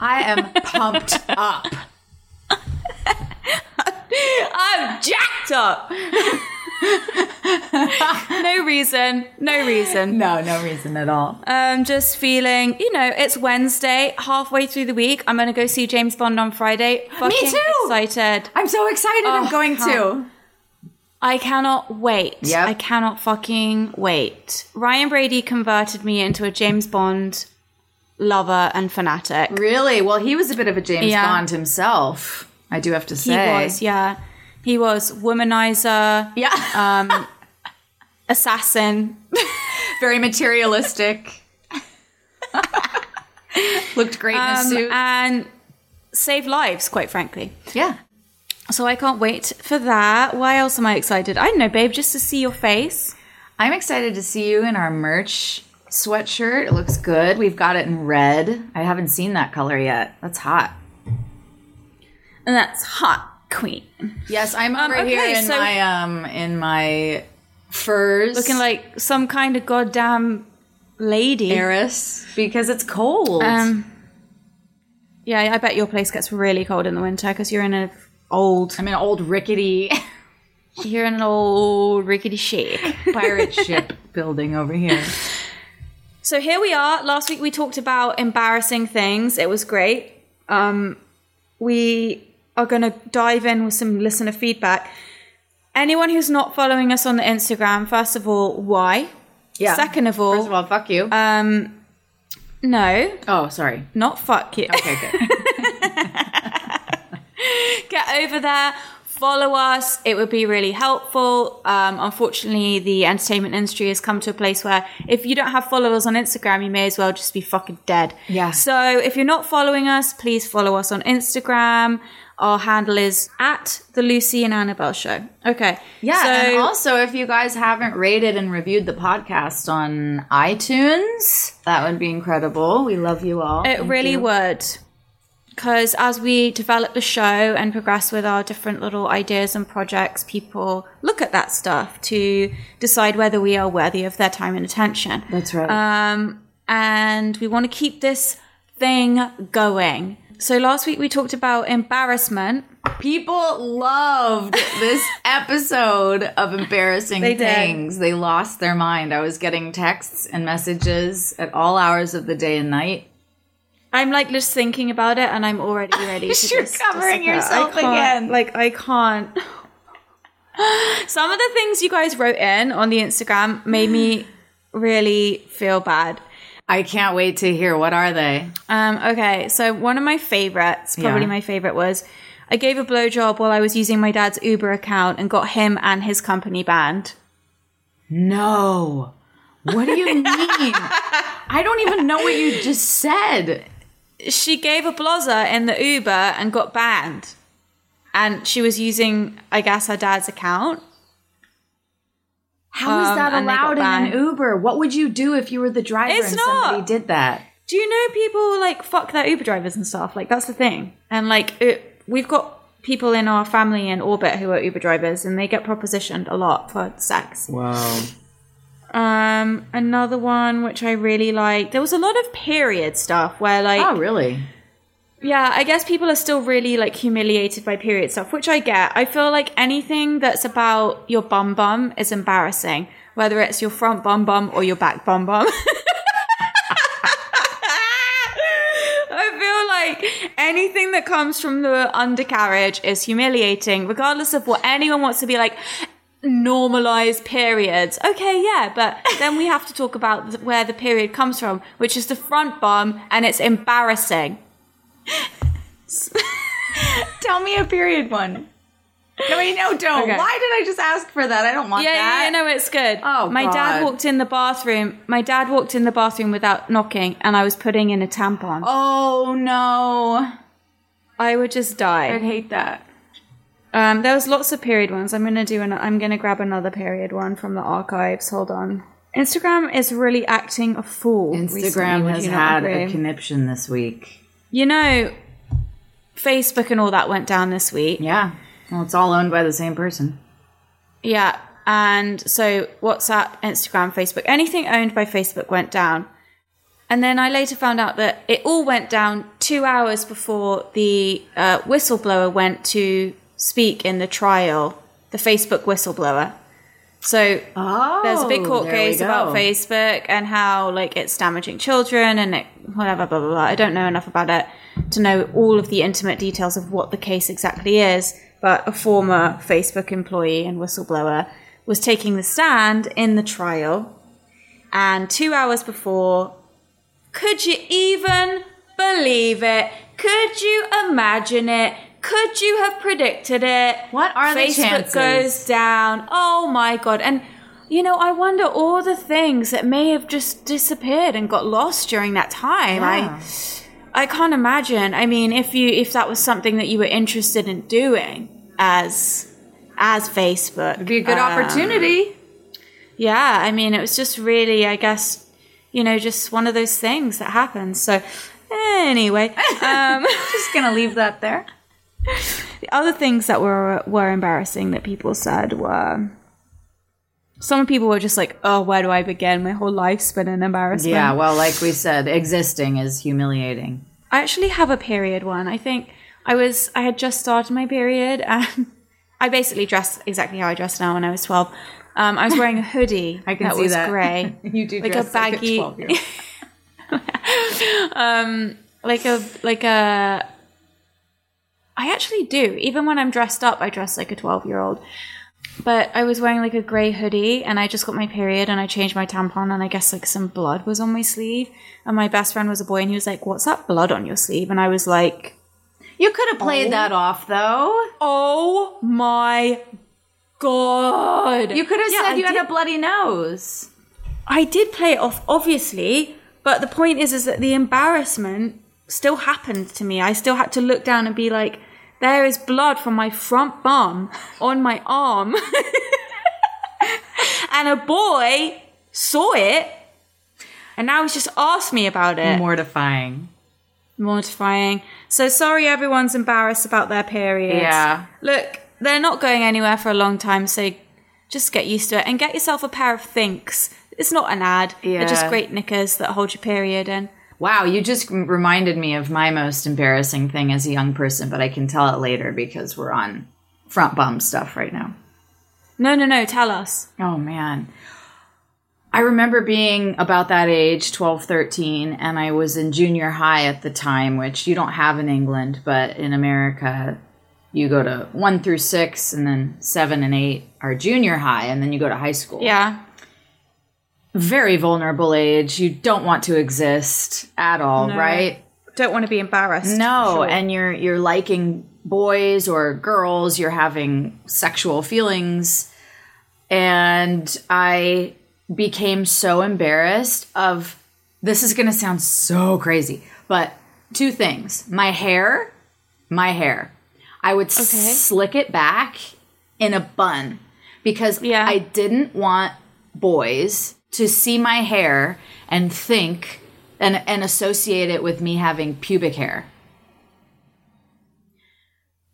I am pumped up. I'm jacked up. no reason, no reason. No, no reason at all. Um, just feeling, you know, it's Wednesday, halfway through the week. I'm gonna go see James Bond on Friday. Fucking too. Excited. I'm so excited. Oh, I'm going to. I cannot wait. Yep. I cannot fucking wait. Ryan Brady converted me into a James Bond lover and fanatic. Really? Well, he was a bit of a James Yeah. Bond himself. I do have to say. He was, yeah. He was womanizer, Yeah. um, assassin. Very materialistic. Looked great in a um, suit. and save lives, quite frankly. yeah. So I can't wait for that. Why else am I excited? I don't know, babe, just to see your face. I'm excited to see you in our merch sweatshirt. It looks good. We've got it in red. I haven't seen that color yet. That's hot. And that's hot, queen. Yes, I'm Um, over here okay, in so- my um in my furs. Looking like some kind of goddamn lady. Eris because it's cold. Um, yeah, I bet your place gets really cold in the winter because you're in an old, I'm in an old rickety you're in an old rickety shack. pirate ship building over here. So here we are. Last week we talked about embarrassing things. It was great. Um, we are going to dive in with some listener feedback. Anyone who's not following us on the Instagram, first of all, why? Yeah. Second of all, First of all, fuck you. um, no, oh, sorry. not fuck you. Okay, good. Get over there. Follow us. It would be really helpful. Um, unfortunately, the entertainment industry has come to a place where if you don't have followers on Instagram, you may as well just be fucking dead. Yeah. So if you're not following us, please follow us on Instagram. Our handle is at the Lucy and Annabelle Show. Okay. Yeah, So and also if you guys haven't rated and reviewed the podcast on iTunes, that would be incredible. We love you all. It Thank really you. would. Because as we develop the show and progress with our different little ideas and projects, people look at that stuff to decide whether we are worthy of their time and attention. That's right. Um, and we want to keep this thing going. So last week we talked about embarrassment. People loved this episode of embarrassing They did. things. They lost their mind. I was getting texts and messages at all hours of the day and night. I'm like just thinking about it, and I'm already ready. to You're just covering disappear. yourself I can't- again. Like I can't. Some of the things you guys wrote in on the Instagram made me really feel bad. I can't wait to hear what are they? Um, okay, so one of my favorites, probably Yeah. my favorite, was I gave a blowjob while I was using my dad's Uber account and got him and his company banned. No. What do you mean? I don't even know what you just said. She gave a blozzer in the Uber and got banned. And she was using, I guess, her dad's account. How is Um, that and allowed in an. Uber? What would you do if you were the driver It's and not. somebody did that? Do you know people like fuck their Uber drivers and stuff? Like that's the thing. And like it, we've got people in our family in orbit who are Uber drivers, and they get propositioned a lot for sex. Wow. Um, another one which I really like. There was a lot of period stuff where like, Oh, really? yeah, I guess people are still really like humiliated by period stuff, which I get. I feel like anything that's about your bum bum is embarrassing, whether it's your front bum bum or your back bum bum. I feel like anything that comes from the undercarriage is humiliating, regardless of what anyone wants to be like. Normalized periods. Okay, yeah, but then we have to talk about th- where the period comes from, which is the front bum, and it's embarrassing. Tell me a period one. No, wait, no, don't. Okay. Why did I just ask for that? I don't want Yeah, that. yeah, yeah, no, it's good. Oh, my dad walked in the bathroom. My dad walked in the bathroom without knocking, and I was putting in a tampon. Oh no! I would just die. I'd hate that. Um, there was lots of period ones. I'm gonna do an. I'm gonna grab another period one from the archives. Hold on. Instagram is really acting a fool. Instagram would has had agree? a conniption this week. You know, Facebook and all that went down this week. Yeah. Well, it's all owned by the same person. Yeah, and so WhatsApp, Instagram, Facebook, anything owned by Facebook went down. And then I later found out that it all went down two hours before the uh, whistleblower went to speak in the trial, the Facebook whistleblower. So Oh, there's a big court case about. Facebook and how like it's damaging children and it, whatever blah blah blah. I don't know enough about it to know all of the intimate details of what the case exactly is. But a former Facebook employee and whistleblower was taking the stand in the trial, and two hours before, could you even believe it? Could you imagine it? Could you have predicted it? What are the Facebook chances? goes down. Oh my god! And you know, I wonder all the things that may have just disappeared and got lost during that time. Yeah. I I can't imagine. I mean, if you if that was something that you were interested in doing as as Facebook, It'd be a good um, opportunity. yeah, I mean, it was just really, I guess, you know, just one of those things that happens. So, anyway, um, Just gonna leave that there. The other things that were were embarrassing that people said were some people were just like, "Oh, where do I begin? My whole life's been an embarrassment." Yeah, well, like we said, existing is humiliating. I actually have a period one. I think I was I had just started my period and I basically dressed exactly how I dress now when I was twelve. Um, I was wearing a hoodie I can that see was that. grey. you do Like a dress like a baggy- 12-year-old. like a like a I actually do. Even when I'm dressed up, I dress like a 12 year old. But I was wearing like a grey hoodie and I just got my period and I changed my tampon and I guess like some blood was on my sleeve. And my best friend was a boy and he was like, What's that blood on your sleeve? And I was like, You could have played oh. that off, though. Oh my god. You could have Yeah, said I you did- had a bloody nose. I did play it off, obviously, but the point is, is that the embarrassment still happened to me. I still had to look down and be like, "There is blood from my front bum on my arm," and a boy saw it, and now he's just asked me about it. Mortifying. Mortifying. So sorry, everyone's embarrassed about their periods. Yeah. Look, they're not going anywhere for a long time, so just get used to it and get yourself a pair of Thinx. It's not an ad. They're just great knickers that hold your period in. Wow, you just reminded me of my most embarrassing thing as a young person, but I can tell it later because we're on front bum stuff right now. No, no, no. Tell us. Oh man. I remember being about that age, 12, 13, and I was in junior high at the time, which you don't have in England, but in America, you go to one through six, and then seven and eight are junior high, and then you go to high school. Yeah. Very vulnerable age. You don't want to exist at all, right? Don't want to be embarrassed. No, Sure. and you're you're liking boys or girls, you're having sexual feelings. And I became so embarrassed of this is going to sound so crazy, but two things. My hair, my hair. I would slick it back in a bun because Yeah. I didn't want boys to see my hair and think and and associate it with me having pubic hair.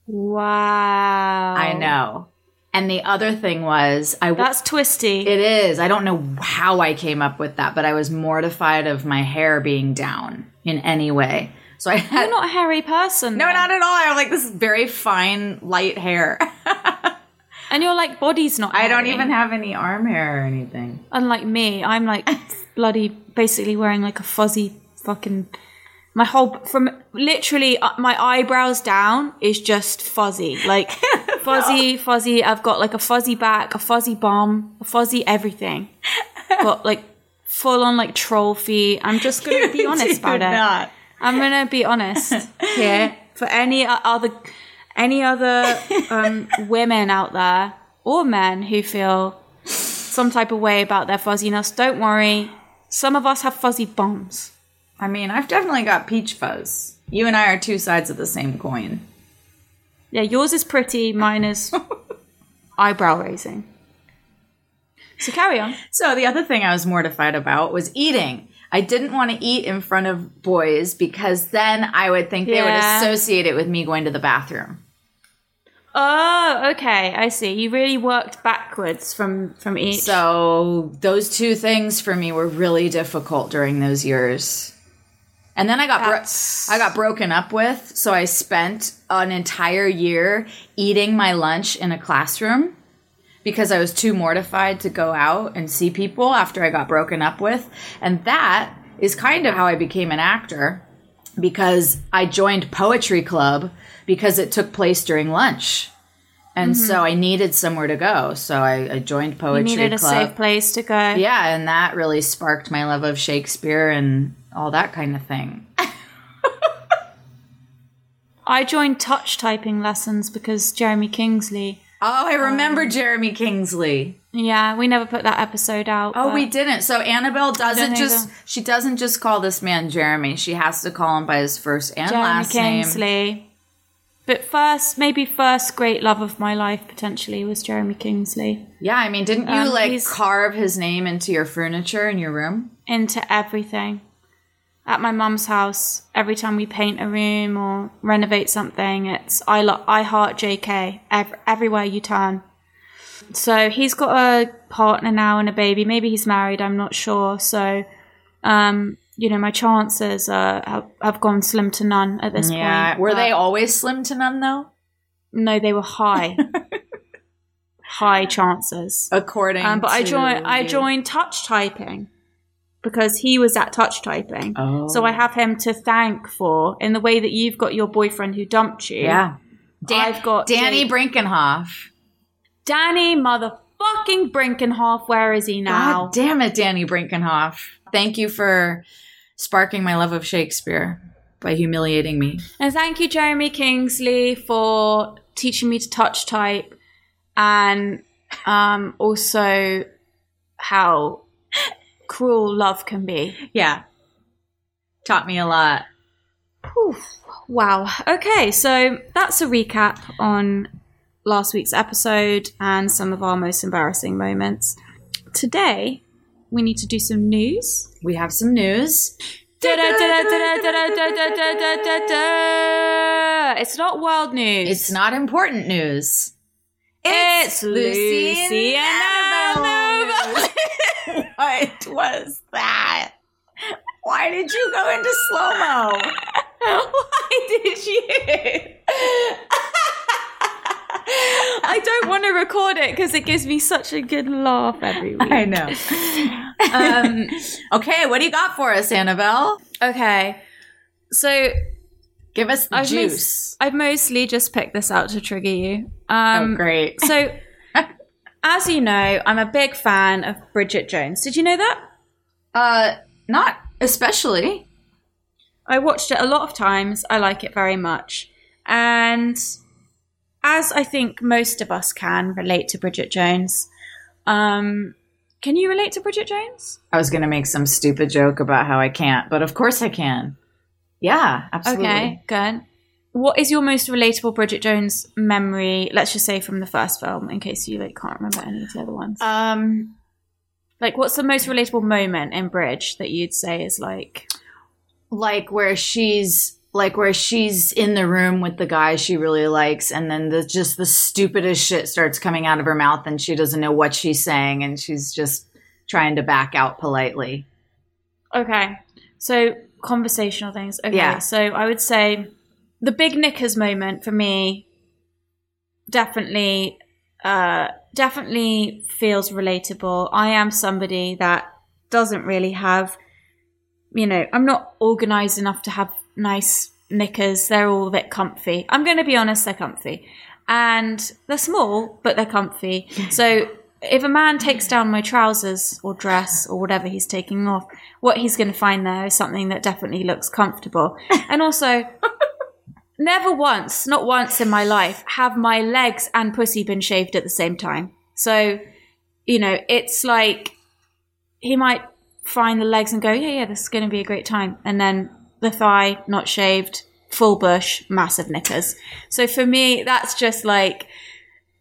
Wow. I know. And the other thing was I w- That's twisty. it is. I don't know how I came up with that, but I was mortified of my hair being down in any way. So I had You're not a hairy person. no, then. not at all. I have like this very fine, light hair. And your like body's not. I don't hairy. even have any arm hair or anything. Unlike me, I'm like bloody basically wearing like a fuzzy fucking. My whole from literally uh, my eyebrows down is just fuzzy, like fuzzy, fuzzy. I've got like a fuzzy back, a fuzzy bum, a fuzzy everything. Got like full on like troll feet. I'm just gonna be honest about it. I'm gonna be honest here for any other any other um, women out there or men who feel some type of way about their fuzziness. Don't worry, some of us have fuzzy bums. I mean, I've definitely got peach fuzz. You and I are two sides of the same coin. Yeah, yours is pretty, mine is eyebrow raising. So carry on. So the other thing I was mortified about was eating. I didn't want to eat in front of boys because then I would think they would associate it with me going to the bathroom. Oh, okay, I see. You really worked backwards from from each. So those two things for me were really difficult during those years. And then I got bro- I got broken up with, so I spent an entire year eating my lunch in a classroom because I was too mortified to go out and see people after I got broken up with. And that is kind of how I became an actor because I joined poetry club because it took place during lunch. And so I needed somewhere to go. So I, I joined poetry. you needed a safe place to go. Yeah, and that really sparked my love of Shakespeare and all that kind of thing. I joined touch typing lessons because Jeremy Kingsley. Oh, I Um, remember Jeremy Kingsley. Yeah, we never put that episode out. Oh, we didn't. So Annabelle doesn't just that. she doesn't just call this man Jeremy. She has to call him by his first and Jeremy last name. But first, maybe first great love of my life potentially was Jeremy Kingsley. Yeah, I mean, didn't you Um, like carve his name into your furniture in your room? into everything. At my mum's house, every time we paint a room or renovate something, it's I lo- I heart JK ev- everywhere you turn. So he's got a partner now and a baby. Maybe he's married. I'm not sure. So, um, you know, my chances uh, have, have gone slim to none at this Yeah. point. Were but- they always slim to none though? No, they were high, high chances. According Um, but I joined I joined touch typing because he was at touch typing. Oh. So I have him to thank for in the way that you've got your boyfriend who dumped you. Yeah. Dan- I've got Danny Jake- Brinkenhoff. Danny motherfucking Brinkenhoff. Where is he now? God damn it, Danny Brinkenhoff. Thank you for sparking my love of Shakespeare by humiliating me. And thank you, Jeremy Kingsley, for teaching me to touch type and um, also how cruel love can be. Yeah. Taught me a lot. Whew. Wow. Okay, so that's a recap on last week's episode and some of our most embarrassing moments. Today, we need to do some news. We have some news. It's not world news. It's not important news. It's Lucy and Annabelle. what was that? Why did you go into slow mo? Why did you? I don't want to record it because it gives me such a good laugh every week. I know. Um, Okay, what do you got for us, Annabelle? okay, so Give us the I've, juice. I've mostly just picked this out to trigger you. Um, oh, great. So, as you know, I'm a big fan of Bridget Jones. Did you know that? Uh, not especially. I watched it a lot of times. I like it very much. And as I think most of us can relate to Bridget Jones, um, can you relate to Bridget Jones? I was going to make some stupid joke about how I can't, but of course I can. Yeah, absolutely. Okay, good. What is your most relatable Bridget Jones memory? Let's just say from the first film, in case you like can't remember any of the other ones. Um, like, what's the most relatable moment in Bridge that you'd say is like? like where she's like where she's in the room with the guy she really likes and then the just the stupidest shit starts coming out of her mouth and she doesn't know what she's saying and she's just trying to back out politely. Okay. So conversational things. Okay. Yeah. So I would say the big knickers moment for me definitely uh definitely feels relatable. I am somebody that doesn't really have you know, I'm not organized enough to have nice knickers. They're all a bit comfy. I'm going to be honest, they're comfy. And they're small, but they're comfy. So if a man takes down my trousers or dress or whatever he's taking off, what he's going to find there is something that definitely looks comfortable. And also, never once, not once in my life, have my legs and pussy been shaved at the same time. So, you know, it's like he might find the legs and go, yeah, yeah, this is going to be a great time. And then the thigh not shaved, full bush, massive knickers. So for me, that's just like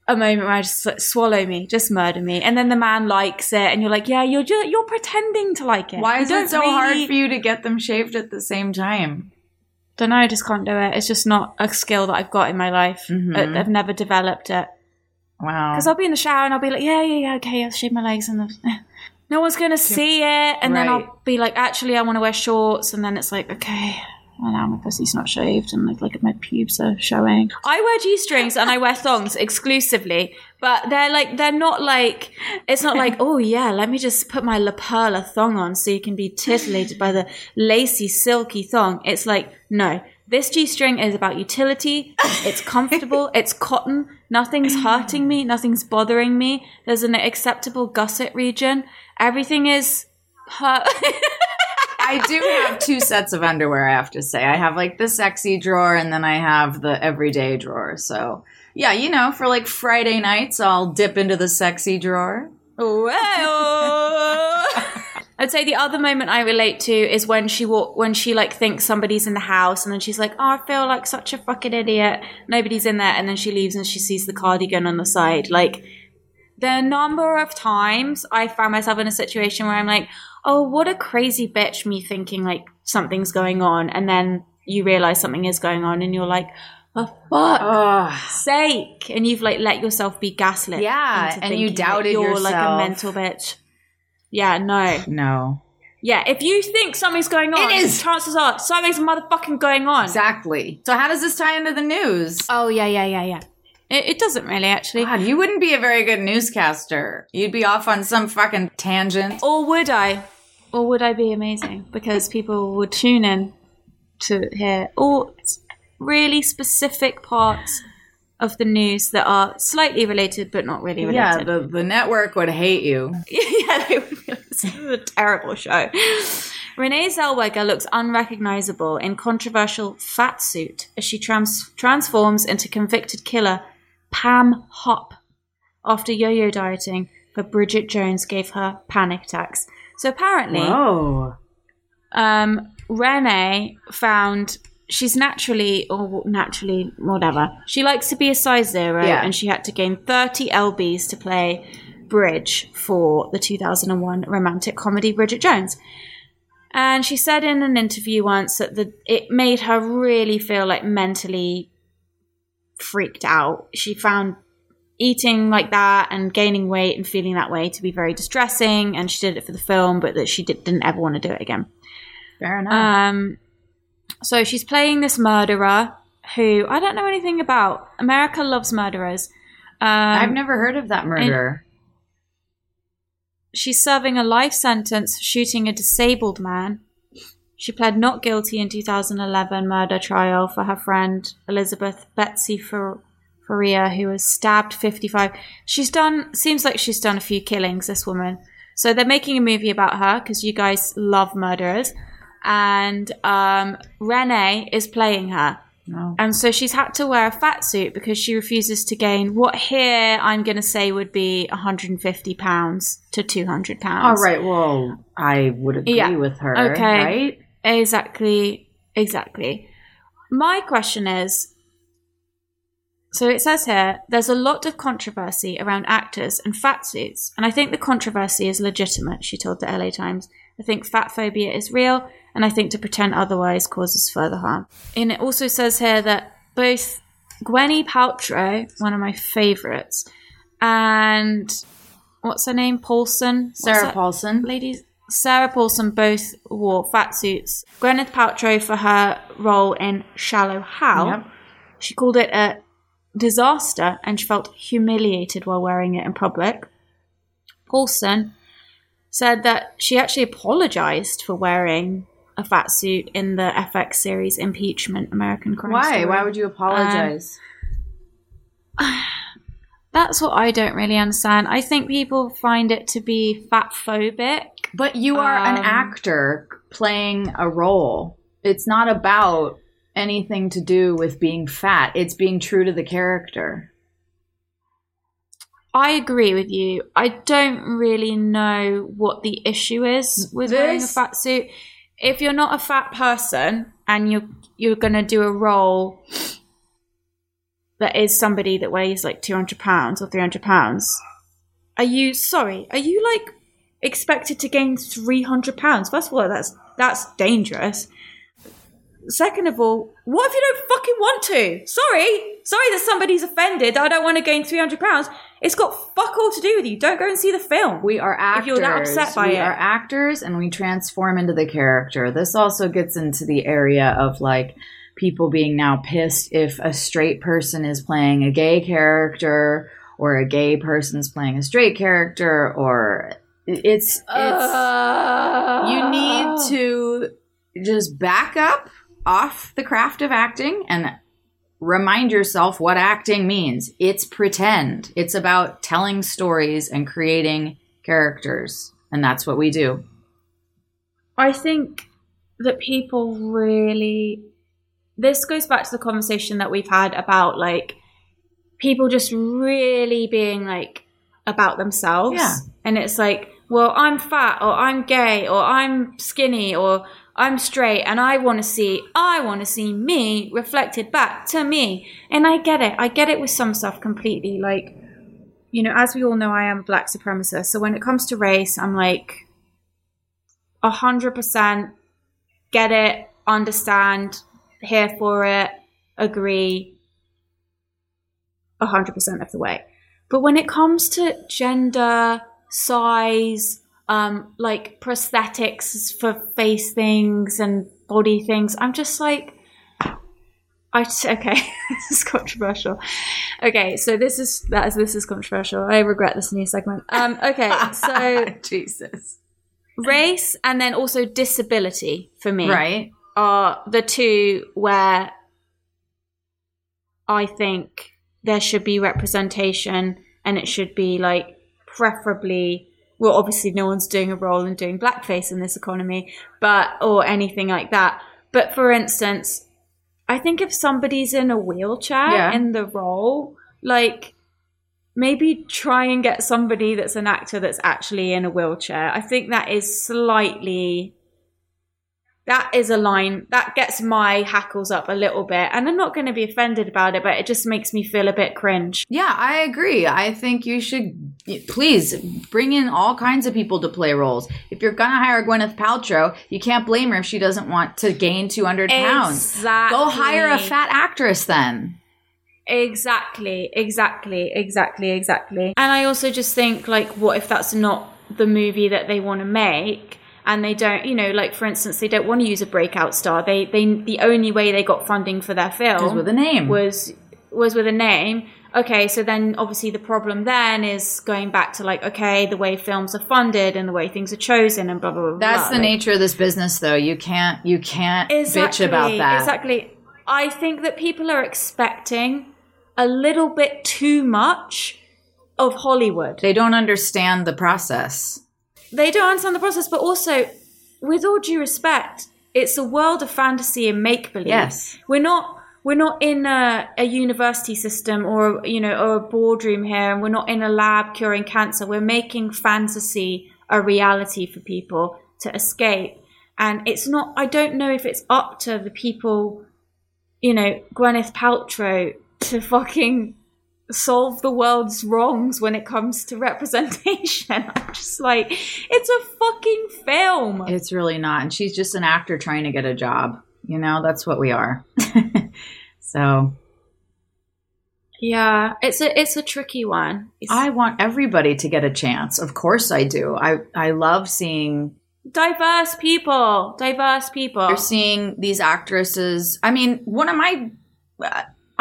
a moment where I just like, swallow me, just murder me, and then the man likes it, and you're like, yeah, you're just you're pretending to like it. Why is it so really- hard for you to get them shaved at the same time? Don't know. I just can't do it. It's just not a skill that I've got in my life. Mm-hmm. I, I've never developed it. Wow. Because I'll be in the shower and I'll be like, yeah, yeah, yeah, okay, I'll shave my legs, and the, no one's gonna see it. And then I'll be like, actually, I want to wear shorts, and then it's like, okay. Well, now my pussy's not shaved, and like, look at my pubes are showing. I wear g strings and I wear thongs exclusively, but they're like they're not like it's not like oh yeah, let me just put my La Perla thong on so you can be titillated by the lacy, silky thong. It's like no, this g string is about utility. It's comfortable. it's cotton. Nothing's hurting me. Nothing's bothering me. There's an acceptable gusset region. Everything is. I do have two sets of underwear, I have to say. I have like the sexy drawer and then I have the everyday drawer. So, yeah, you know, for like Friday nights, I'll dip into the sexy drawer. Well, I'd say the other moment I relate to is when she walk when she like thinks somebody's in the house and then she's like, "Oh, I feel like such a fucking idiot. Nobody's in there." And then she leaves and she sees the cardigan on the side. Like the number of times I found myself in a situation where I'm like, "Oh, what a crazy bitch!" Me thinking like something's going on, and then you realize something is going on, and you're like, "For fuck Ugh. sake!" And you've like let yourself be gaslit. Yeah, and you thinking that doubted you're like a yourself. mental bitch. Yeah, no. No. Yeah, if you think something's going on, It is. chances are something's motherfucking going on. Exactly. So, how does this tie into the news? Oh yeah, yeah, yeah, yeah. It, it doesn't really actually. God, you wouldn't be a very good newscaster. You'd be off on some fucking tangent. Or would I? Or would I be amazing? Because people would tune in to hear all really specific parts of the news that are slightly related but not really related. Yeah, the, the network would hate you. yeah, they would be like, this is a terrible show. Renee Zellweger looks unrecognizable in controversial fat suit as she trans- transforms into convicted killer Pam Hupp after yo-yo dieting, but Bridget Jones gave her panic attacks. So apparently, um, Renee found she's naturally or naturally whatever. She likes to be a size zero, Yeah. and she had to gain 30 lbs to play bridge for the 2001 romantic comedy Bridget Jones. And she said in an interview once that the it made her really feel like mentally freaked out. She found eating like that and gaining weight and feeling that way to be very distressing and she did it for the film but that she did, didn't ever want to do it again Fair enough. um so she's playing this murderer who i don't know anything about america loves murderers um, I've never heard of that murder. she's serving a life sentence for shooting a disabled man she pled not guilty in 2011 murder trial for her friend elizabeth betsy Faria, who was stabbed 55. She's done, seems like she's done a few killings, this woman. So they're making a movie about her because you guys love murderers. And um, Renee is playing her. Oh. And so she's had to wear a fat suit because she refuses to gain what here I'm going to say would be 150 pounds to 200 pounds. All right. Well, I would agree Yeah. with her. Okay. Right? Exactly. Exactly. My question is so it says here there's a lot of controversy around actors and fat suits, and I think the controversy is legitimate, she told the LA Times. I think fat phobia is real, and I think to pretend otherwise causes further harm. And it also says here that both Gwenny Paltrow, one of my favorites, and what's her name? Paulson? Sarah Paulson. ladies Sarah Paulson both wore fat suits. Gwyneth Paltrow for her role in Shallow Hal. Yep. She called it a disaster and she felt humiliated while wearing it in public. Paulson said that she actually apologized for wearing a fat suit in the FX series Impeachment American Crime Why? Story. Why would you apologize? That's what I don't really understand. I think people find it to be fat phobic. But you are an um, actor playing a role. It's not about anything to do with being fat. It's being true to the character. I agree with you. I don't really know what the issue is with wearing a fat suit. if you're not a fat person and you're you're gonna do a role that is somebody that weighs like 200 pounds or 300 pounds, are you sorry? Are you like expected to gain 300 pounds? First of all, that's that's dangerous. Second of all, what if you don't fucking want to? Sorry, sorry that somebody's offended. I don't want to gain 300 pounds. It's got fuck all to do with you. Don't go and see the film. We are actors. If you're that upset by we it. are actors and we transform into the character. This also gets into the area of like people being now pissed if a straight person is playing a gay character or a gay person's playing a straight character or it's it's you need ah. to just back up off the craft of acting and remind yourself what acting means. It's pretend. It's about telling stories and creating characters. And that's what we do. I think that people really. This goes back to the conversation that we've had about like people just really being like about themselves. Yeah. And it's like, well, I'm fat or I'm gay or I'm skinny or I'm straight and I want to see, I want to see me reflected back to me. And I get it. I get it with some stuff completely. Like, you know, as we all know, I am a black supremacist. So when it comes to race, I'm like, a hundred percent get it, understand, here for it, agree, a hundred percent of the way. But when it comes to gender, size, um, like prosthetics for face things and body things, I'm just like, I just, okay, this is controversial. Okay, so this is that is this is controversial. I regret this new segment. Um, okay, so Jesus. race and then also disability for me Right? are the two where I think there should be representation and it should be like preferably well obviously no one's doing a role in doing blackface in this economy but or anything like that but for instance I think if somebody's in a wheelchair Yeah. in the role like maybe try and get somebody that's an actor that's actually in a wheelchair I think that is slightly that is a line that gets my hackles up a little bit and i'm not going to be offended about it but it just makes me feel a bit cringe Yeah, I agree. I think you should please bring in all kinds of people to play roles. If you're gonna hire Gwyneth Paltrow, you can't blame her if she doesn't want to gain 200 pounds. Exactly. Go hire a fat actress then. exactly exactly exactly exactly and i also just think like what if that's not the movie that they want to make and they don't you know like for instance they don't want to use a breakout star they they the only way they got funding for their film Was with a name. was was with a name okay so then obviously the problem then is going back to like okay the way films are funded and the way things are chosen and blah blah blah That's blah. the Like, nature of this business though. You can't you can't exactly, bitch about that. exactly i think that people are expecting a little bit too much of hollywood They don't understand the process. They don't understand the process but also with all due respect it's a world of fantasy and make believe Yes. we're not we're not in a, a university system or you know or a boardroom here and we're not in a lab curing cancer. We're making fantasy a reality for people to escape. And it's not i don't know if it's up to the people you know gwyneth paltrow to fucking solve the world's wrongs when it comes to representation. I'm just like, it's a fucking film. It's really not. And she's just an actor trying to get a job. You know, that's what we are. so yeah, it's a it's a tricky one. It's I want everybody to get a chance. Of course I do. I, I love seeing diverse people, diverse people. you're seeing these actresses. I mean, one of my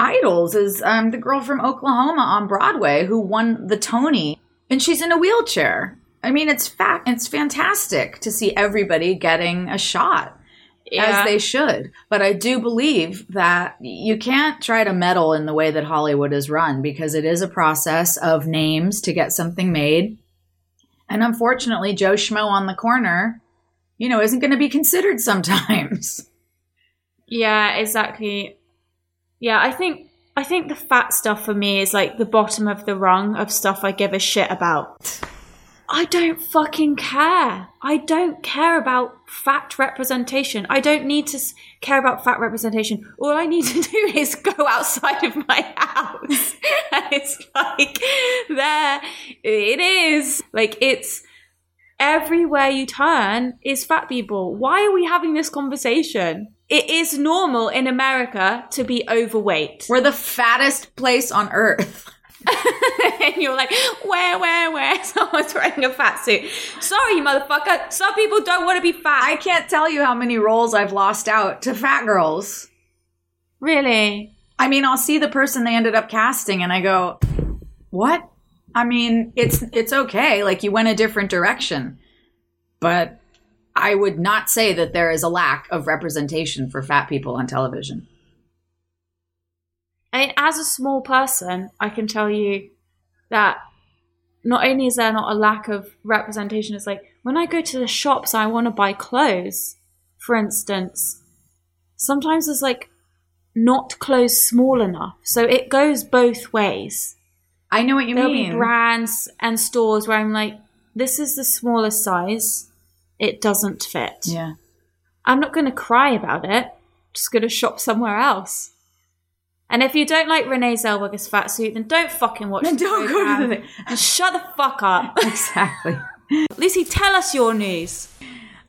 idols is um, the girl from Oklahoma on Broadway who won the Tony, and she's in a wheelchair. I mean, it's fa- it's fantastic to see everybody getting a shot. Yeah. as they should. But I do believe that you can't try to meddle in the way that Hollywood is run because it is a process of names to get something made. And unfortunately, Joe Schmo on the corner, you know, isn't going to be considered sometimes. Yeah, exactly. Yeah, I think I think the fat stuff for me is like the bottom of the rung of stuff I give a shit about. I don't fucking care. I don't care about fat representation. I don't need to care about fat representation. All I need to do is go outside of my house. and it's like, there it is. Like, it's everywhere you turn is fat people. Why are we having this conversation? It is normal in America to be overweight. We're the fattest place on earth. and you're like, where, where, where? Someone's wearing a fat suit. Sorry, motherfucker. Some people don't want to be fat. I can't tell you how many roles I've lost out to fat girls. really? I mean, I'll see the person they ended up casting and I go, "What?" I mean, it's it's okay. Like you went a different direction. But I would not say that there is a lack of representation for fat people on television. I mean, as a small person, I can tell you that not only is there not a lack of representation, it's like when I go to the shops, I want to buy clothes, for instance. Sometimes there's like not clothes small enough. So it goes both ways. I know what you There'll mean. be brands and stores where I'm like, this is the smallest size. It doesn't fit. yeah. I'm not going to cry about it. just going to shop somewhere else. And if you don't like Renee Zellweger's fat suit, then don't fucking watch the don't go to program. the- And shut the fuck up. Exactly. Lucy, tell us your news.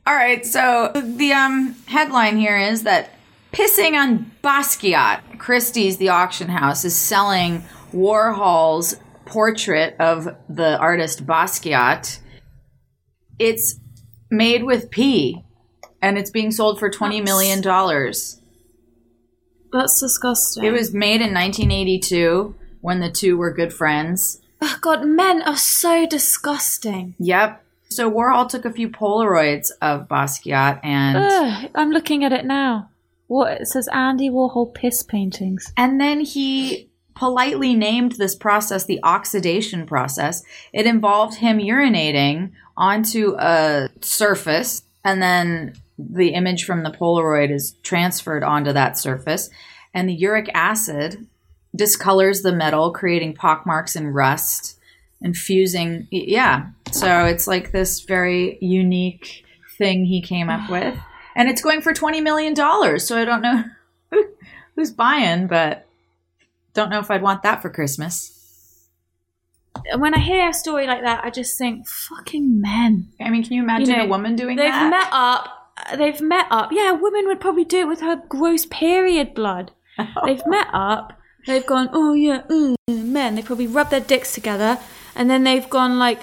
All right, so the um, headline here is that pissing on Basquiat, Christie's, the auction house, is selling Warhol's portrait of the artist Basquiat. It's made with pee, and it's being sold for twenty million dollars. That's disgusting. It was made in 1982 when the two were good friends. oh, God, men are so disgusting. Yep. So Warhol took a few Polaroids of Basquiat and. Ugh, I'm looking at it now. What it says Andy Warhol piss paintings. And then he politely named this process the oxidation process. It involved him urinating onto a surface, and then the image from the Polaroid is transferred onto that surface. And the uric acid discolors the metal, creating pockmarks and rust and fusing. Yeah. So it's like this very unique thing he came up with. And it's going for $20 million. So I don't know who's buying, but don't know if I'd want that for Christmas. And When I hear a story like that, I just think, fucking men. I mean, can you imagine You know, a woman doing that? They've met up. They've met up. Yeah, a woman would probably do it with her gross period blood. They've met up. They've gone, oh yeah, mm, men. They probably rub their dicks together, and then they've gone like,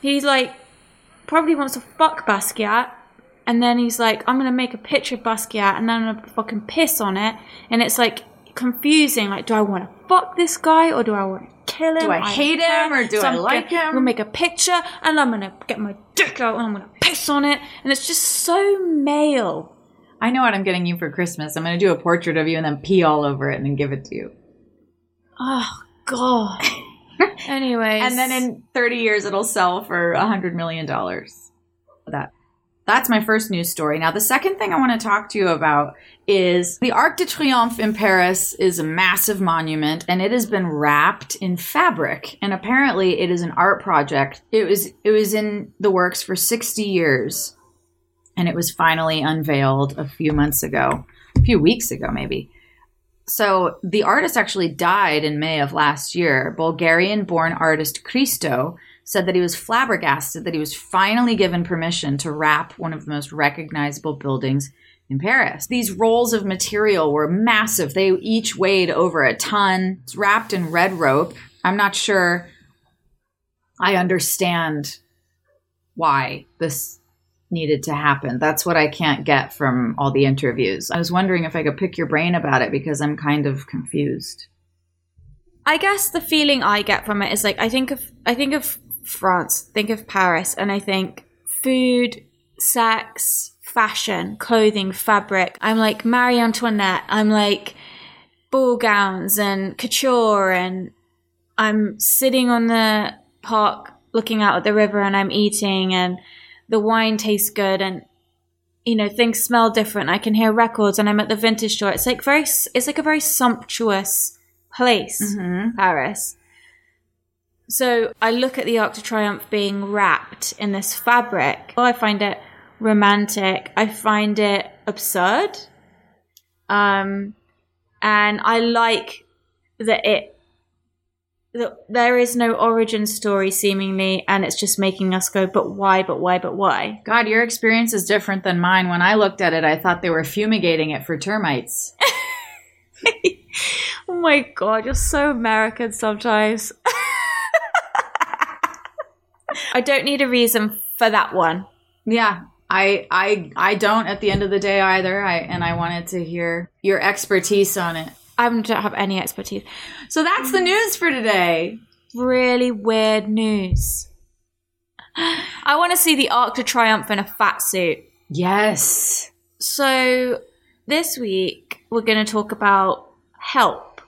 he's like, probably wants to fuck Basquiat, and then he's like, I'm gonna make a picture of Basquiat, and then I'm gonna fucking piss on it, and it's like confusing. Like, do I want to fuck this guy or do I want to kill him? Do I hate him or do So I I'm like gonna- him? I'm gonna make a picture, and I'm gonna get my dick out, and I'm gonna piss on it, and it's just so male. I know what I'm getting you for Christmas. I'm to do a portrait of you and then pee all over it and then give it to you. Oh god. Anyways, And then in 30 years, it'll sell for a $100 million. That. That's my first news story. Now, the second thing I want to talk to you about is the Arc de Triomphe in Paris is a massive monument and it has been wrapped in fabric. And apparently it is an art project. It was it was in the works for 60 years and it was finally unveiled a few months ago, a few weeks ago maybe. So the artist actually died in May of last year. Bulgarian born artist Christo said that he was flabbergasted that he was finally given permission to wrap one of the most recognizable buildings in Paris. These rolls of material were massive. They each weighed over a ton. It's wrapped in red rope. I'm not sure I understand why this needed to happen. That's what I can't get from all the interviews. I was wondering if I could pick your brain about it because I'm kind of confused. I guess the feeling I get from it is like I think of I think of France, think of Paris, and I think food, sex, fashion, clothing, fabric. I'm like Marie Antoinette. I'm like ball gowns and couture, and I'm sitting on the park looking out at the river, and I'm eating, and the wine tastes good, and you know things smell different. I can hear records, and I'm at the vintage store. It's like very, it's like a very sumptuous place, mm-hmm. Paris. So I look at the Arc de Triomphe being wrapped in this fabric. Well, I find it romantic. I find it absurd. Um, and I like that it that there is no origin story seemingly, and it's just making us go, but why, but why, but why? God, your experience is different than mine. When I looked at it, I thought they were fumigating it for termites. oh my god, you're so American sometimes. I don't need a reason for that one. Yeah, I I I don't at the end of the day either. I and I wanted to hear your expertise on it. I don't have any expertise. So that's the news for today. Really weird news. I want to see the Arc de Triomphe in a fat suit. Yes. So this week we're going to talk about help.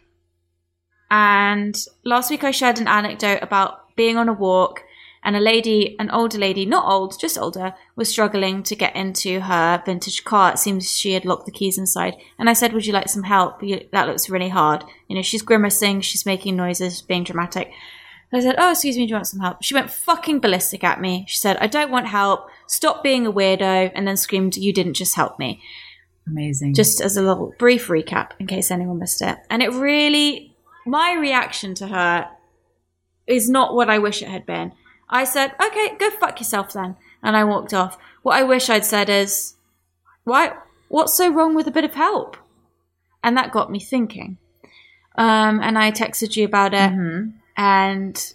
And last week I shared an anecdote about being on a walk and a lady, an older lady, not old, just older, was struggling to get into her vintage car. It seems she had locked the keys inside. And I said, Would you like some help? That looks really hard. You know, she's grimacing, she's making noises, being dramatic. I said, Oh, excuse me, do you want some help? She went fucking ballistic at me. She said, I don't want help. Stop being a weirdo. And then screamed, You didn't just help me. Amazing. Just as a little brief recap in case anyone missed it. And it really, my reaction to her is not what I wish it had been. I said, okay, go fuck yourself then. And I walked off. What I wish I'd said is, why, what's so wrong with a bit of help? And that got me thinking. Um, and I texted you about it Mm-hmm. and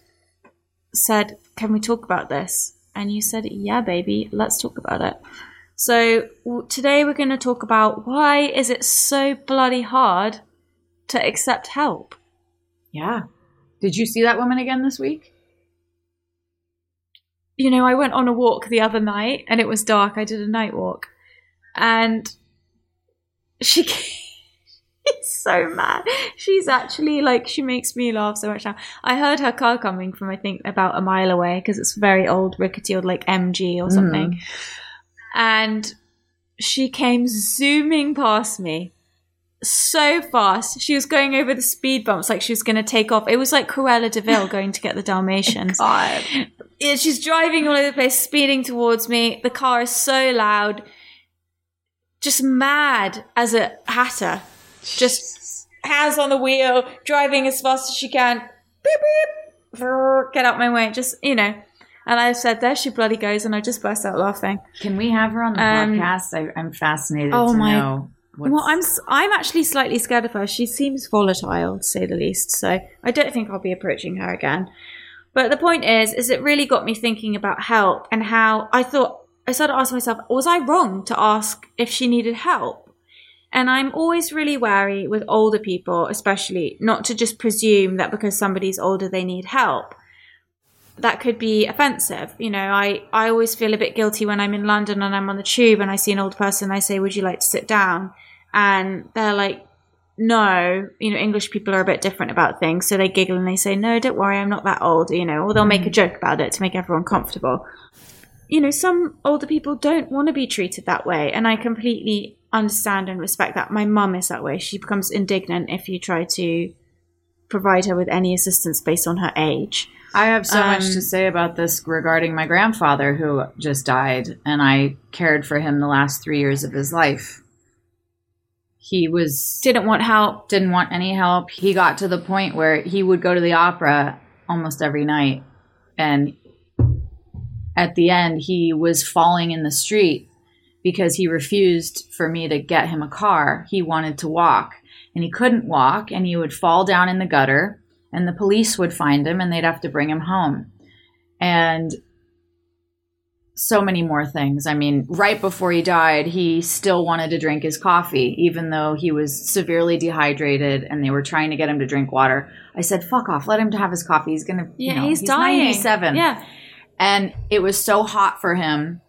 said, can we talk about this? And you said, yeah, baby, let's talk about it. So w- today we're going to talk about why is it so bloody hard to accept help? Yeah. Did you see that woman again this week? You know, I went on a walk the other night and it was dark. I did a night walk. And she It's so mad. She's actually like, she makes me laugh so much now. I heard her car coming from, I think, about a mile away because it's very old, rickety old, like MG or mm-hmm. something. And she came zooming past me so fast. She was going over the speed bumps like she was going to take off. It was like Cruella de Vil going to get the Dalmatians. God. Yeah, she's driving all over the place, speeding towards me. The car is so loud. Just mad as a hatter. Just hands on the wheel, driving as fast as she can. Beep, beep. Brrr, Get out my way. Just, you know. And I said, there she bloody goes. And I just burst out laughing. Can we have her on the Um, podcast? I, I'm fascinated oh to my- know. What's, Well, I'm I'm actually slightly scared of her. She seems volatile, to say the least. So I don't think I'll be approaching her again. But the point is, is it really got me thinking about help and how I thought I started asking myself, was I wrong to ask if she needed help? And I'm always really wary with older people, especially not to just presume that because somebody's older they need help. That could be offensive. You know, I, I always feel a bit guilty when I'm in London and I'm on the tube and I see an old person. I say, Would you like to sit down? And they're like, No. You know, English people are a bit different about things. So they giggle and they say, No, don't worry, I'm not that old. You know, or they'll make a joke about it to make everyone comfortable you know, some older people don't want to be treated that way. And I completely understand and respect that. My mum is that way. She becomes indignant if you try to provide her with any assistance based on her age. I have so much Um, to say about this regarding my grandfather who just died, and I cared for him the last three years of his life. He was Didn't want help. didn't want any help. He got to the point where he would go to the opera almost every night. And at the end, he was falling in the street because he refused for me to get him a car. He wanted to walk and he couldn't walk and he would fall down in the gutter and the police would find him and they'd have to bring him home. And so many more things. I mean, right before he died, he still wanted to drink his coffee, even though he was severely dehydrated and they were trying to get him to drink water. I said, fuck off, let him have his coffee. He's going to, Yeah, you know, he's, dying. 97. Yeah. And it was so hot for him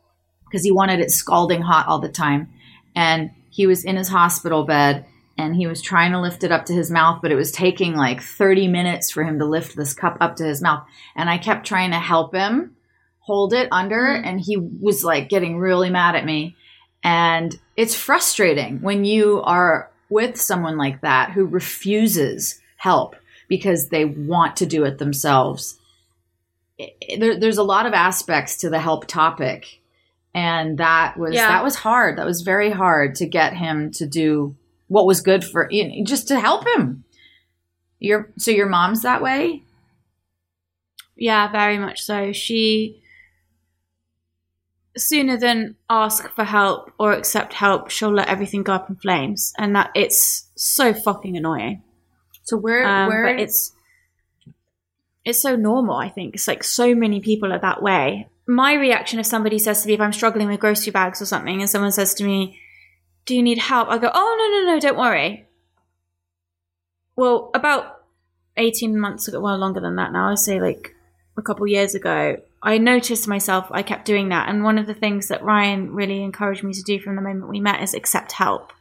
because he wanted it scalding hot all the time. And he was in his hospital bed and he was trying to lift it up to his mouth, but it was taking like 30 minutes for him to lift this cup up to his mouth. And I kept trying to help him hold it under, Mm-hmm. and he was like getting really mad at me. And it's frustrating when you are with someone like that who refuses help because they want to do it themselves. there, there's a lot of aspects to the help topic, and that was Yeah. that was hard. That was very hard to get him to do what was good for you know, just to help him. Your so your mom's that way. Yeah, very much so. She sooner than ask for help or accept help, she'll let everything go up in flames, and that it's so fucking annoying. So where Um, where it's it's so normal. I think it's like so many people are that way. My reaction if somebody says to me if I'm struggling with grocery bags or something, and someone says to me, "Do you need help?" I go, "Oh no no no, don't worry." Well, about eighteen months ago, well longer than that now. I say like a couple years ago. I noticed myself. I kept doing that, and one of the things that Ryan really encouraged me to do from the moment we met is accept help.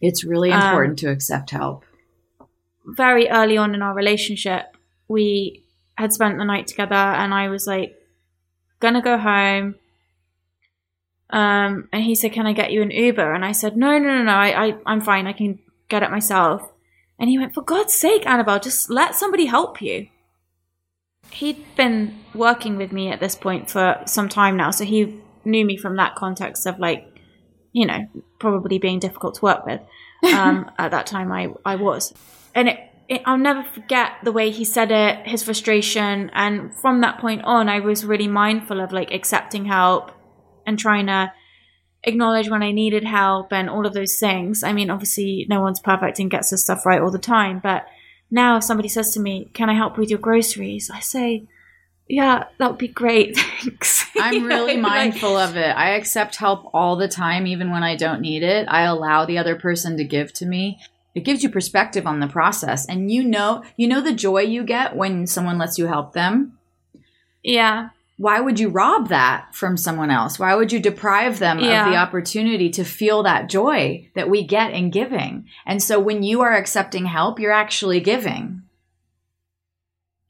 it's really um, important to accept help. very early on in our relationship, we had spent the night together, and I was like, gonna go home. Um, and he said, "Can I get you an Uber?" And I said, "No, no, no, no. I, I, I'm fine. I can get it myself." And he went, "For God's sake, Annabelle, just let somebody help you." He'd been working with me at this point for some time now, so he knew me from that context of like, you know, probably being difficult to work with. Um, at that time, I I was, and it, it, I'll never forget the way he said it, his frustration, and from that point on, I was really mindful of like accepting help and trying to acknowledge when I needed help and all of those things. I mean, obviously, no one's perfect and gets this stuff right all the time, but now if somebody says to me, "Can I help with your groceries?" I say, "Yeah, that would be great, thanks." I'm know, really like- mindful of it. I accept help all the time, even when I don't need it. I allow the other person to give to me. It gives you perspective on the process, and you know, you know the joy you get when someone lets you help them. yeah, Why would you rob that from someone else? Why would you deprive them Yeah. of the opportunity to feel that joy that we get in giving? And so, when you are accepting help, you're actually giving.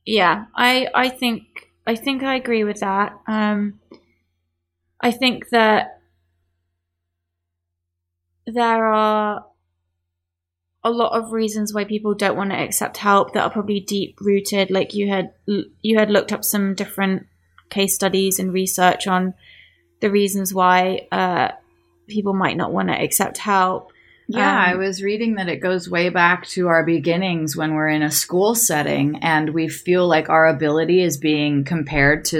yeah i i think i think i agree with that um i think that there are a lot of reasons why people don't want to accept help that are probably deep rooted like you had you had looked up some different case studies and research on the reasons why uh people might not want to accept help Yeah, Um, I was reading that it goes way back to our beginnings when we're in a school setting and we feel like our ability is being compared to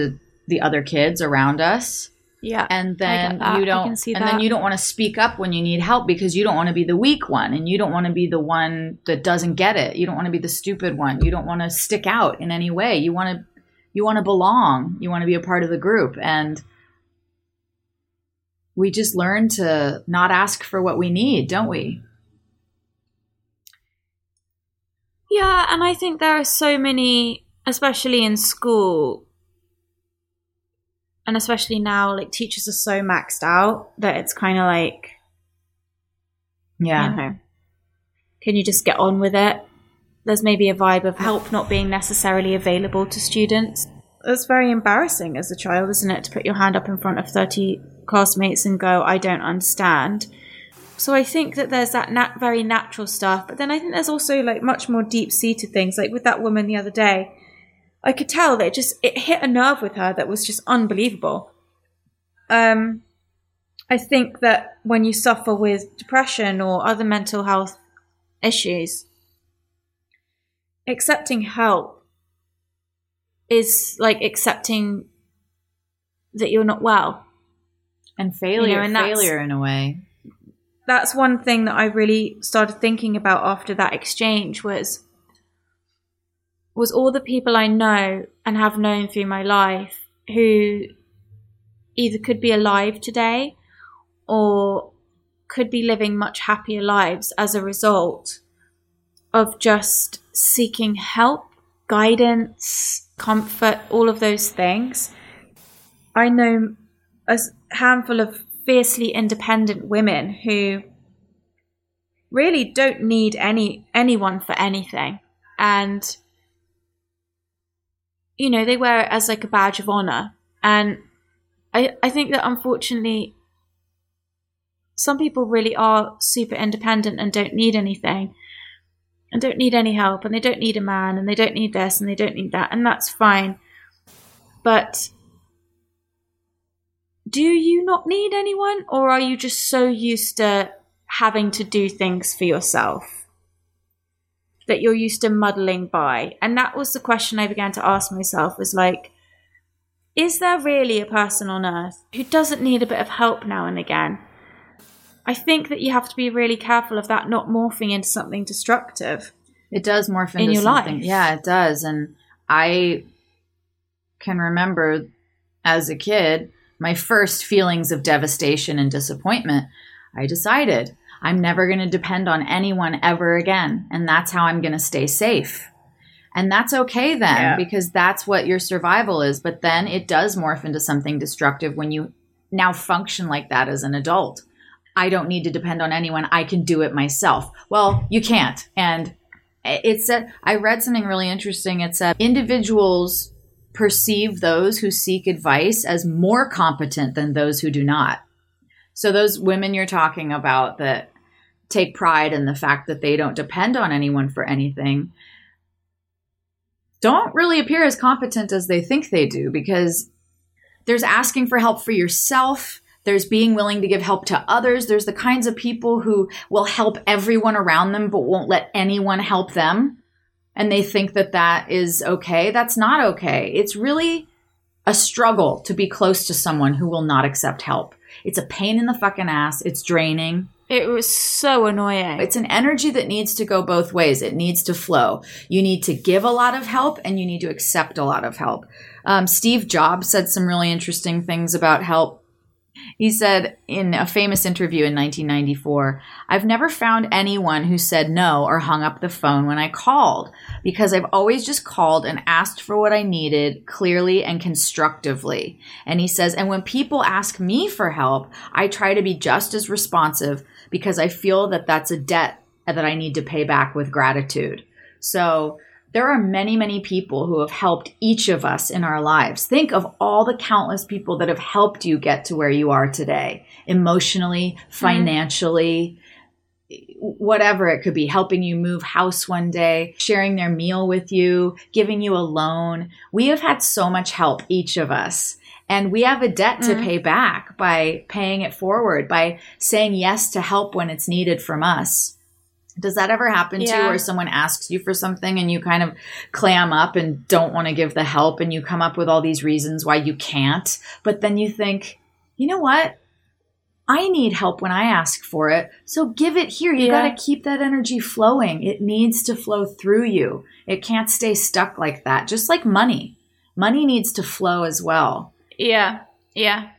the other kids around us. yeah And then you don't and that. then you don't want to speak up when you need help because you don't want to be the weak one and you don't want to be the one that doesn't get it. You don't want to be the stupid one. You don't want to stick out in any way. You want to you want to belong. You want to be a part of the group and we just learn to not ask for what we need, don't we? Yeah, and I think there are so many, especially in school, and especially now, like teachers are so maxed out that it's kind of like, Yeah. you know, can you just get on with it? There's maybe a vibe of help not being necessarily available to students. It's very embarrassing as a child, isn't it, to put your hand up in front of 30 classmates and go, I don't understand. So I think that there's that nat- very natural stuff, but then I think there's also like much more deep seated things. Like with that woman the other day, I could tell that it just it hit a nerve with her that was just unbelievable. Um, I think that when you suffer with depression or other mental health issues, accepting help is like accepting that you're not well. And failure, and failure in a way. that's one thing that I really started thinking about after that exchange was was all the people I know and have known through my life who either could be alive today or could be living much happier lives as a result of just seeking help, guidance, comfort, all of those things. I know a handful of fiercely independent women who really don't need any anyone for anything. And you know they wear it as like a badge of honor. And i i think that unfortunately some people really are super independent and don't need anything and don't need any help and they don't need a man and they don't need this and they don't need that and that's fine but do you not need anyone, or are you just so used to having to do things for yourself that you're used to muddling by? And that was the question I began to ask myself was like, is there really a person on earth who doesn't need a bit of help now and again? I think that you have to be really careful of that not morphing into something destructive. It does morph into In your something. life. Yeah, it does. And I can remember as a kid, my first feelings of devastation and disappointment. I decided I'm never going to depend on anyone ever again. And that's how I'm going to stay safe. And that's okay then Yeah. because that's what your survival is. But then it does morph into something destructive when you now function like that as an adult. I don't need to depend on anyone. I can do it myself. Well, you can't. And it said, I read something really interesting. It said individuals perceive those who seek advice as more competent than those who do not. So those women you're talking about that take pride in the fact that they don't depend on anyone for anything don't really appear as competent as they think they do because there's asking for help for yourself there's being willing to give help to others there's the kinds of people who will help everyone around them but won't let anyone help them and they think that that is okay that's not okay it's really a struggle to be close to someone who will not accept help it's a pain in the fucking ass it's draining It was so annoying. it's an energy that needs to go both ways. It needs to flow. You need to give a lot of help and you need to accept a lot of help. Um, Steve Jobs said some really interesting things about help. He said in a famous interview in 1994, I've never found anyone who said no or hung up the phone when I called because I've always just called and asked for what I needed clearly and constructively. And he says, and when people ask me for help, I try to be just as responsive because I feel that that's a debt that I need to pay back with gratitude. So there are many, many people who have helped each of us in our lives. Think of all the countless people that have helped you get to where you are today, emotionally, mm-hmm. financially, whatever it could be, helping you move house one day, sharing their meal with you, giving you a loan. We have had so much help, each of us. And we have a debt to mm-hmm. pay back by paying it forward, by saying yes to help when it's needed from us. Does that ever happen to you where someone asks you for something and you kind of clam up and don't want to give the help and you come up with all these reasons why you can't, but then you think, you know what? I need help when I ask for it. So give it here. You Yeah. got to keep that energy flowing. It needs to flow through you. It can't stay stuck like that. Just like money. Money needs to flow as well. yeah, yeah.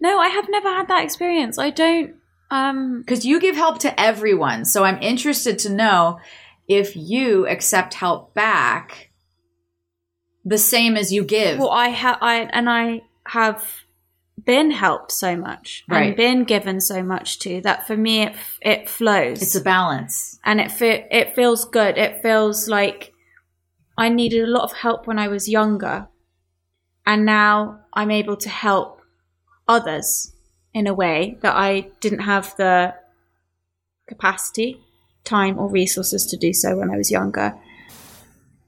No, I have never had that experience. I don't. Um, Because you give help to everyone. So I'm interested to know if you accept help back the same as you give. well, I have, I and I have been helped so much Right. and been given so much to that. For me, it it flows. it's a balance. and it fe- it feels good. It feels like I needed a lot of help when I was younger, and now I'm able to help others in a way that I didn't have the capacity, time, or resources to do so when I was younger.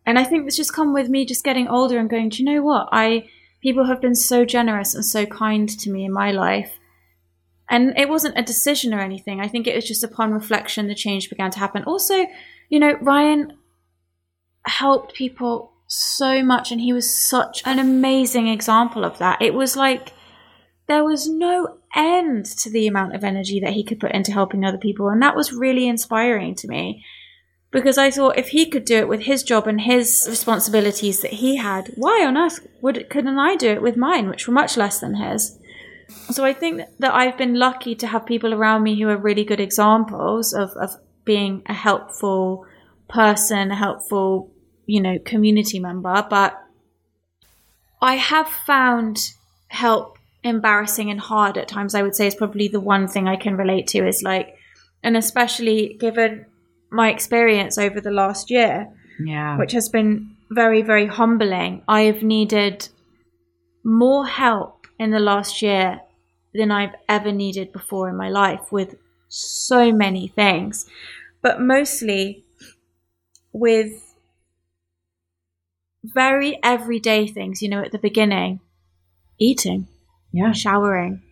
And I think it's just come with me just getting older and going, do you know what? I people have been so generous and so kind to me in my life and it wasn't a decision or anything. I think it was just upon reflection the change began to happen. Also, you know, Ryan helped people so much and he was such an amazing example of that. It was like there was no end to the amount of energy that he could put into helping other people and that was really inspiring to me. Because I thought if he could do it with his job and his responsibilities that he had, why on earth would couldn't I do it with mine, which were much less than his? So I think that I've been lucky to have people around me who are really good examples of, of being a helpful person, a helpful, you know, community member. But I have found help embarrassing and hard at times. I would say is probably the one thing I can relate to is like, and especially given my experience over the last year, Yeah. which has been very, very humbling. I have needed more help in the last year than I've ever needed before in my life with so many things, but mostly with very everyday things, you know, at the beginning. Eating, Yeah. showering,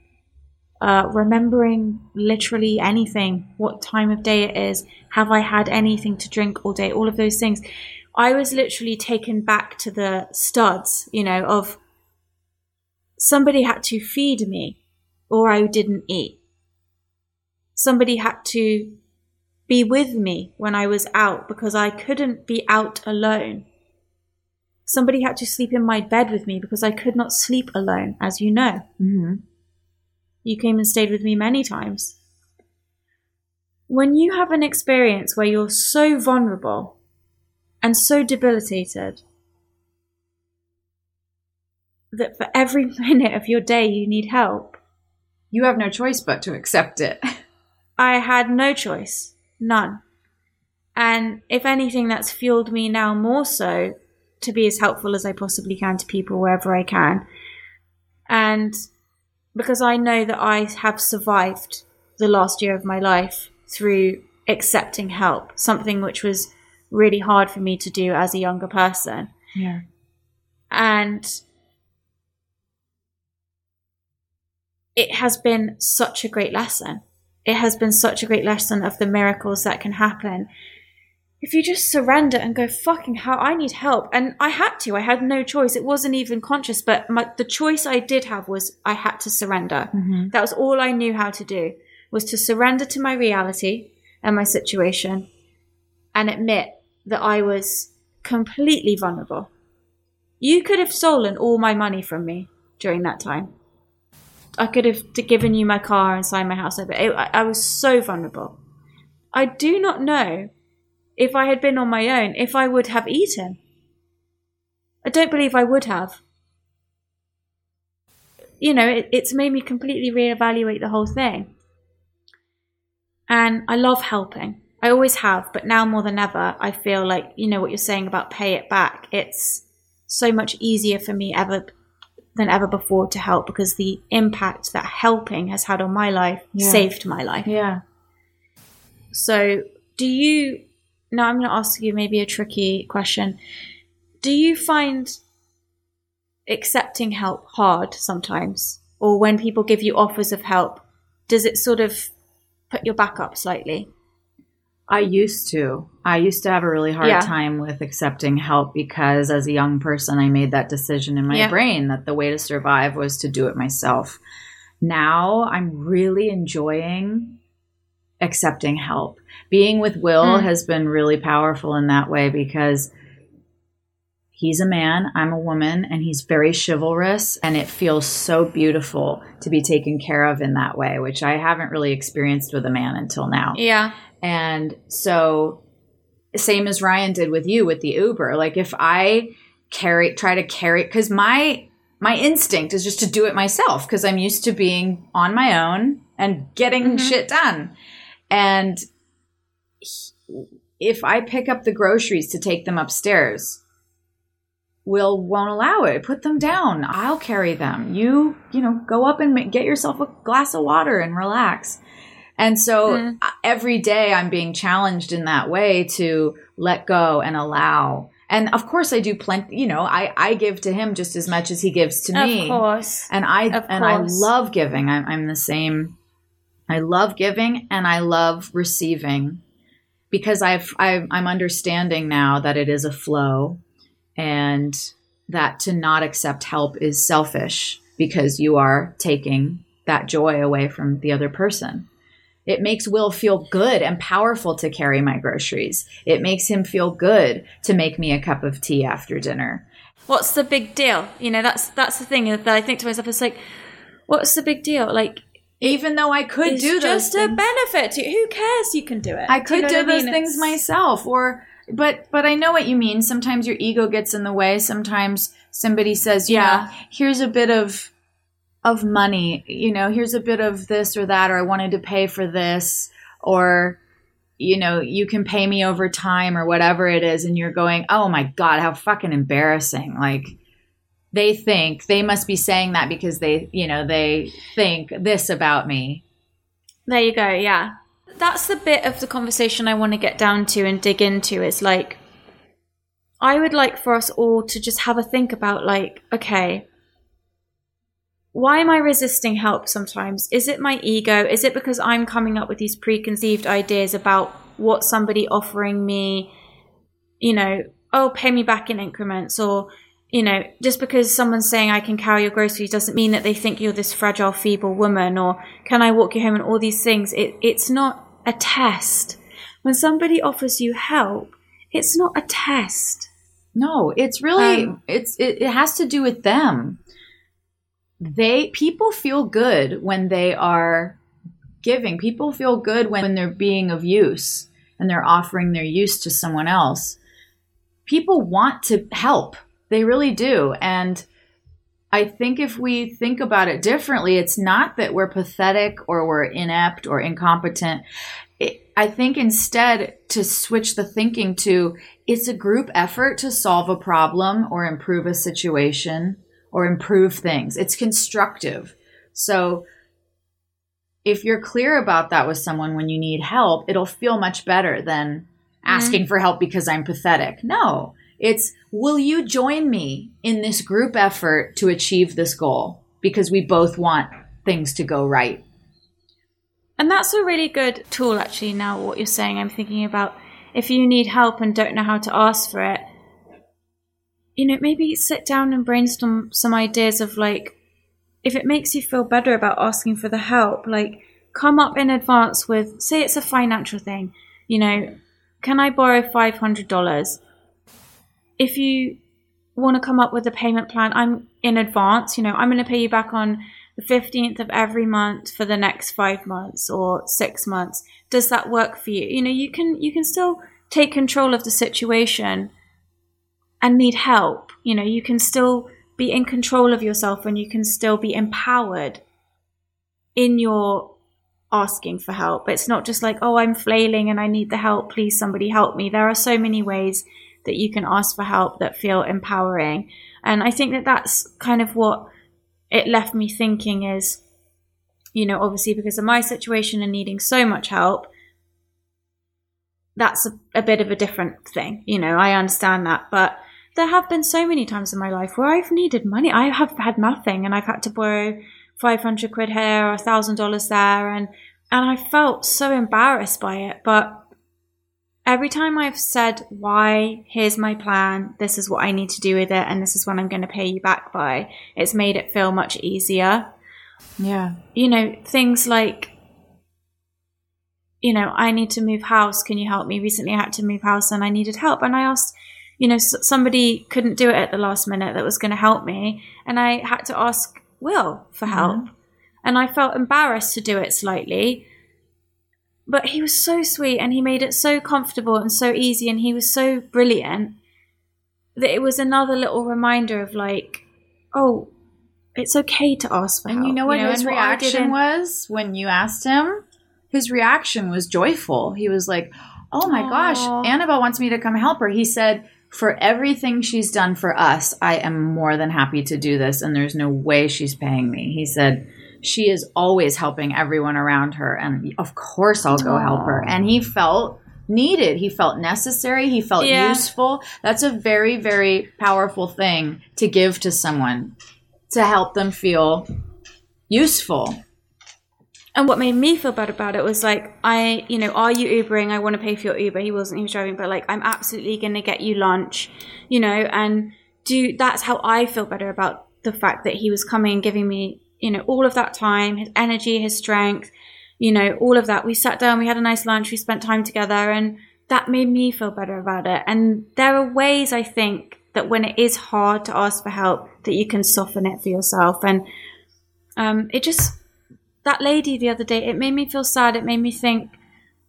uh, remembering literally anything, what time of day it is, have I had anything to drink all day, all of those things. I was literally taken back to the studs, you know, of somebody had to feed me or I didn't eat. Somebody had to be with me when I was out because I couldn't be out alone. Somebody had to sleep in my bed with me because I could not sleep alone, as you know. Mm-hmm. You came and stayed with me many times. When you have an experience where you're so vulnerable and so debilitated that for every minute of your day you need help, You have no choice but to accept it. I had no choice. None. And if anything, that's fueled me now more so to be as helpful as I possibly can to people wherever I can. And because I know that I have survived the last year of my life through accepting help, something which was really hard for me to do as a younger person. Yeah. And it has been such a great lesson. It has been such a great lesson of the miracles that can happen. If you just surrender and go, fucking hell, I need help. And I had to, I had no choice. It wasn't even conscious, but my, the choice I did have was I had to surrender. Mm-hmm. That was all I knew how to do, was to surrender to my reality and my situation and admit that I was completely vulnerable. You could have stolen all my money from me during that time. I could have given you my car and signed my house over. I, I was so vulnerable. I do not know if I had been on my own if I would have eaten. I don't believe I would have. You know, it, it's made me completely reevaluate the whole thing. And I love helping. I always have, but now more than ever, I feel like, you know, what you're saying about pay it back. It's so much easier for me ever than ever before to help because the impact that helping has had on my life Yeah. saved my life. Yeah. So, do you now I'm going to ask you maybe a tricky question. Do you find accepting help hard sometimes? Or when people give you offers of help, does it sort of put your back up slightly? I used to. I used to have a really hard Yeah. time with accepting help because as a young person, I made that decision in my Yeah. brain that the way to survive was to do it myself. Now I'm really enjoying accepting help. Being with Will Mm. has been really powerful in that way because he's a man, I'm a woman, and he's very chivalrous. And it feels so beautiful to be taken care of in that way, which I haven't really experienced with a man until now. Yeah. And so, same as Ryan did with you with the Uber. Like if I carry, try to carry, because my my instinct is just to do it myself because I'm used to being on my own and getting shit done. And he- if I pick up the groceries to take them upstairs, Will won't allow it. Put them down. I'll carry them. You, you know, go up and get yourself a glass of water and relax. And so uh, every day I'm being challenged in that way to let go and allow. And of course I do plenty, you know, I, I give to him just as much as he gives to me. Of course. And I Of and I love giving. I'm, I'm the same. I love giving and I love receiving because I've, I've I'm understanding now that it is a flow, and that to not accept help is selfish because you are taking that joy away from the other person. It makes Will feel good and powerful to carry my groceries. It makes him feel good to make me a cup of tea after dinner. What's the big deal? You know, that's that's the thing that I think to myself. It's like, what's the big deal? Like, Even though I could it's do those just a benefit to you. Who cares? You can do it. I Do could you know do what I those mean? things It's- myself or but but I know what you mean. Sometimes your ego gets in the way. Sometimes somebody says, Yeah. "Yeah, here's a bit of of money, you know, here's a bit of this or that or I wanted to pay for this or you know, you can pay me over time or whatever it is and you're going, "Oh my god, how fucking embarrassing." Like they think they must be saying that because they, you know, they think this about me. There you go. Yeah. That's the bit of the conversation I want to get down to and dig into. Is like, I would like for us all to just have a think about like, okay, why am I resisting help sometimes? Is it my ego? Is it because I'm coming up with these preconceived ideas about what somebody offering me, you know, oh, pay me back in increments or, you know, just because someone's saying I can carry your groceries doesn't mean that they think you're this fragile, feeble woman or can I walk you home and all these things. It, it's not a test. When somebody offers you help, it's not a test. No, it's really Um, it's it, it has to do with them. They people feel good when they are giving. People feel good when they're being of use and they're offering their use to someone else. People want to help. They really do. And I think if we think about it differently, it's not that we're pathetic or we're inept or incompetent. It, I think instead to switch the thinking to it's a group effort to solve a problem or improve a situation or improve things. It's constructive. So if you're clear about that with someone when you need help, it'll feel much better than asking mm-hmm. for help because I'm pathetic. No, it's will you join me in this group effort to achieve this goal? Because we both want things to go right. And that's a really good tool, actually. Now, what you're saying, I'm thinking about if you need help and don't know how to ask for it, you know, maybe sit down and brainstorm some ideas of like, if it makes you feel better about asking for the help, like, come up in advance with, say, it's a financial thing, you know, can I borrow $500? If you want to come up with a payment plan, I'm in advance, you know, I'm going to pay you back on the 15th of every month for the next five months or six months. Does that work for you? You know you can you can still take control of the situation and need help. You know you can still be in control of yourself and you can still be empowered in your asking for help. It's not just like oh i'm flailing and i need the help. Please somebody help me. There are so many ways that you can ask for help that feel empowering and i think that that's kind of what it left me thinking is, you know, obviously because of my situation and needing so much help, that's a, a, bit of a different thing. You know, I understand that. But there have been so many times in my life where I've needed money. I have had nothing and I've had to borrow 500 quid here or $1,000 there. And, and I felt so embarrassed by it. But every time I've said, why, here's my plan, this is what I need to do with it, and this is when I'm going to pay you back by, it's made it feel much easier. Yeah. You know, things like, you know, I need to move house. Can you help me? Recently I had to move house and I needed help. And I asked, you know, somebody couldn't do it at the last minute that was going to help me. And I had to ask Will for help. Mm-hmm. And I felt embarrassed to do it slightly but he was so sweet and he made it so comfortable and so easy and he was so brilliant that it was another little reminder of like oh it's okay to ask for help. and you know what you know, his reaction was when you asked him his reaction was joyful he was like oh my Aww. gosh annabelle wants me to come help her he said for everything she's done for us i am more than happy to do this and there's no way she's paying me he said she is always helping everyone around her. And of course, I'll go Aww. help her. And he felt needed. He felt necessary. He felt yeah. useful. That's a very, very powerful thing to give to someone to help them feel useful. And what made me feel bad about it was like, I, you know, are you Ubering? I want to pay for your Uber. He wasn't, he was driving, but like, I'm absolutely going to get you lunch, you know, and do, that's how I feel better about the fact that he was coming and giving me you know, all of that time, his energy, his strength, you know, all of that. We sat down, we had a nice lunch, we spent time together, and that made me feel better about it. And there are ways I think that when it is hard to ask for help, that you can soften it for yourself. And um, it just, that lady the other day, it made me feel sad. It made me think,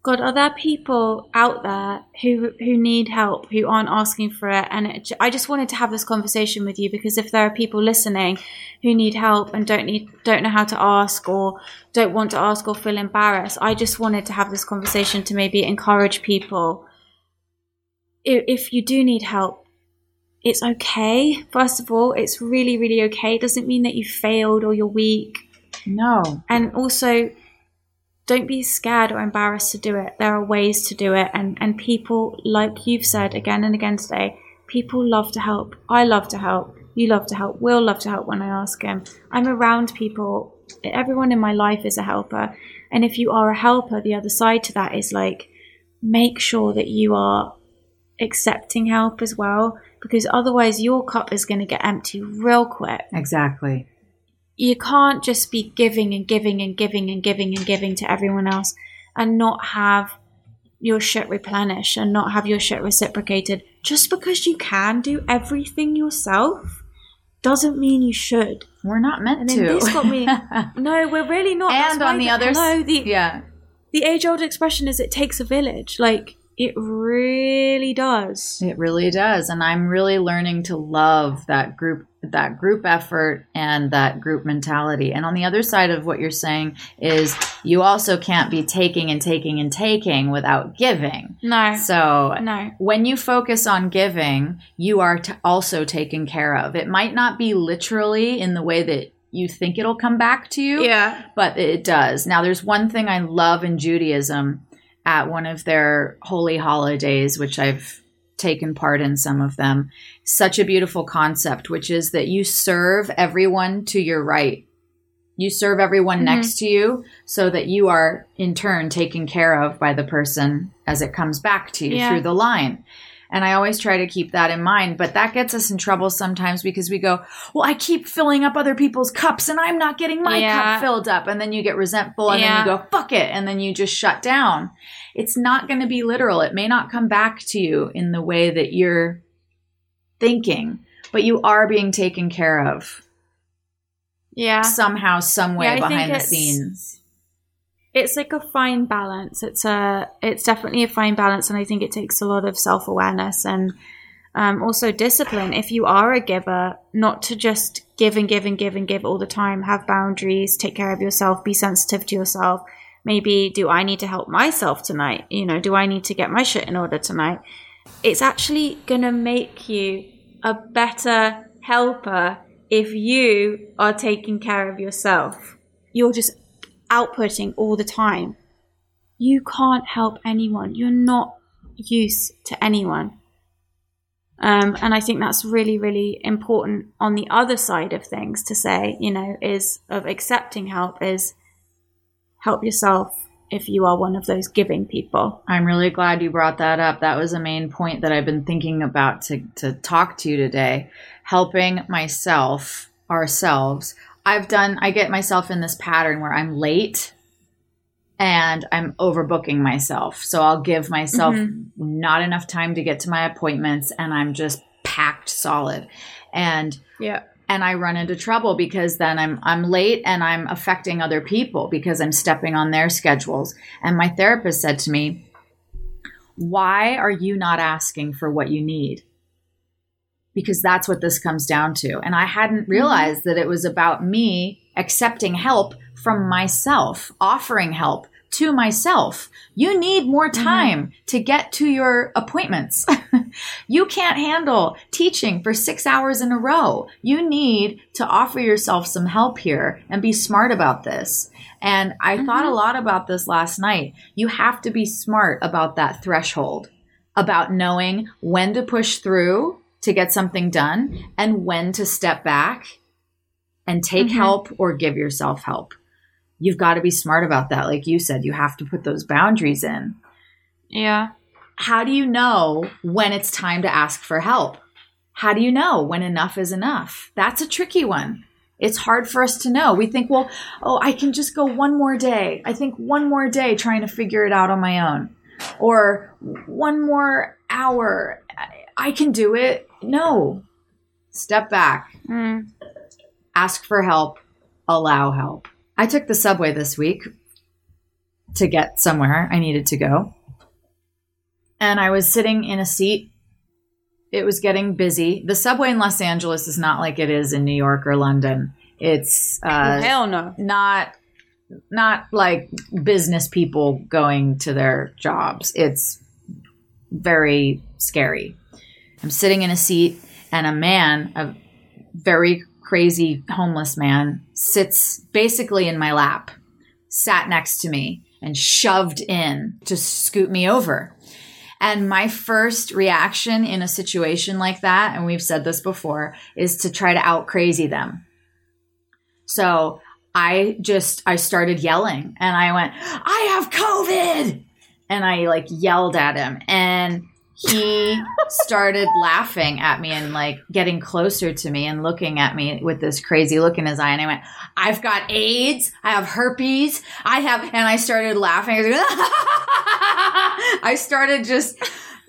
God, are there people out there who who need help, who aren't asking for it? And it, I just wanted to have this conversation with you because if there are people listening who need help and don't need don't know how to ask or don't want to ask or feel embarrassed, I just wanted to have this conversation to maybe encourage people. If, if you do need help, it's okay. First of all, it's really really okay. It doesn't mean that you failed or you're weak. No. And also don't be scared or embarrassed to do it. There are ways to do it, and and people, like you've said again and again today, People love to help. I love to help. You love to help. Will love to help when I ask him. I'm around people. Everyone in my life is a helper. And if you are a helper, the other side to that is like, make sure that you are accepting help as well, because otherwise your cup is going to get empty real quick. Exactly. You can't just be giving and giving and giving and giving and giving to everyone else and not have your shit replenished and not have your shit reciprocated. Just because you can do everything yourself doesn't mean you should. We're not meant And to. this got me. no, we're really not. And on the other no, the yeah. the age old expression is it takes a village. Like it really does. It really does. And I'm really learning to love that group that group effort and that group mentality. And on the other side of what you're saying is you also can't be taking and taking and taking without giving. No, So no. when you focus on giving, you are t- also taken care of. It might not be literally in the way that you think it'll come back to you, Yeah. but it does. Now, there's one thing I love in Judaism at one of their holy holidays, which I've taken part in some of them. Such a beautiful concept, which is that you serve everyone to your right. You serve everyone mm-hmm. next to you so that you are in turn taken care of by the person as it comes back to you Yeah. through the line. And I always try to keep that in mind, but that gets us in trouble sometimes because we go, well, I keep filling up other people's cups and I'm not getting my Yeah. cup filled up. And then you get resentful and Yeah. then you go, fuck it. And then you just shut down. It's not going to be literal. It may not come back to you in the way that you're thinking, but you are being taken care of Yeah. somehow, some way Yeah, behind the scenes. It's like a fine balance. It's a it's definitely a fine balance, and I think it takes a lot of self awareness and um, also discipline. If you are a giver, not to just give and give and give and give all the time. Have boundaries. Take care of yourself. Be sensitive to yourself. Maybe do I need to help myself tonight? You know, do I need to get my shit in order tonight? It's actually gonna make you a better helper if you are taking care of yourself. You're just outputting all the time. You can't help anyone. You're not use to anyone. Um, and I think that's really, really important on the other side of things to say, you know, is of accepting help is help yourself if you are one of those giving people. I'm really glad you brought that up. That was a main point that I've been thinking about to, to talk to you today. Helping myself, ourselves. I've done, I get myself in this pattern where I'm late and I'm overbooking myself. So I'll give myself mm-hmm. not enough time to get to my appointments and I'm just packed solid. And Yeah. and I run into trouble because then I'm I'm late and I'm affecting other people because I'm stepping on their schedules. And my therapist said to me, "Why are you not asking for what you need?" Because that's what this comes down to. And I hadn't mm-hmm. realized that it was about me accepting help from myself, offering help to myself. You need more mm-hmm. time to get to your appointments. you can't handle teaching for six hours in a row. You need to offer yourself some help here and be smart about this. And I mm-hmm. thought a lot about this last night. You have to be smart about that threshold, about knowing when to push through to get something done and when to step back and take mm-hmm. help or give yourself help. You've got to be smart about that. Like you said, you have to put those boundaries in. Yeah. How do you know when it's time to ask for help? How do you know when enough is enough? That's a tricky one. It's hard for us to know. We think, well, oh, I can just go one more day. I think one more day trying to figure it out on my own. Or one more hour. I- I can do it. No. Step back Mm. ask for help, allow help. I took the subway this week to get somewhere I needed to go. And I was sitting in a seat. It was getting busy. The subway in Los Angeles is not like it is in New York or London. It's uh, Hell no. not not like business people going to their jobs. It's very scary. I'm sitting in a seat and a man, a very crazy homeless man, sits basically in my lap, sat next to me and shoved in to scoot me over. And my first reaction in a situation like that, and we've said this before, is to try to out crazy them. So I just I started yelling and I went, "I have COVID." And I like yelled at him and he started laughing at me and like getting closer to me and looking at me with this crazy look in his eye and I went, "I've got AIDS, I have herpes, I have," and I started laughing. I, started just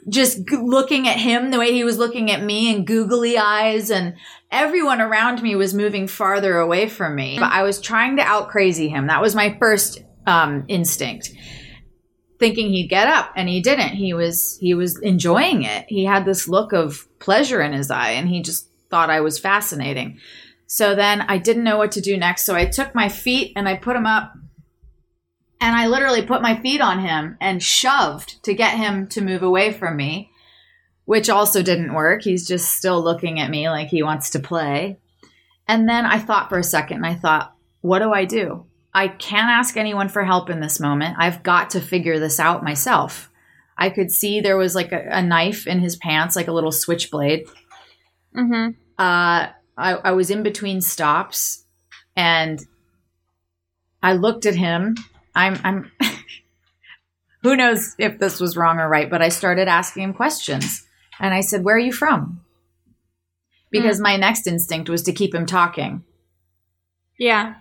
just looking at him the way he was looking at me and googly eyes and everyone around me was moving farther away from me. But I was trying to out crazy him. That was my first um, instinct thinking he'd get up and he didn't. He was he was enjoying it. He had this look of pleasure in his eye and he just thought i was fascinating. So then i didn't know what to do next so i took my feet and i put them up and i literally put my feet on him and shoved to get him to move away from me which also didn't work. He's just still looking at me like he wants to play. And then i thought for a second and i thought what do i do I can't ask anyone for help in this moment. I've got to figure this out myself. I could see there was like a, a knife in his pants, like a little switchblade. Mm-hmm. Uh, I, I was in between stops and I looked at him. I'm, I'm, who knows if this was wrong or right, but I started asking him questions. And I said, Where are you from? Because my next instinct was to keep him talking. Yeah.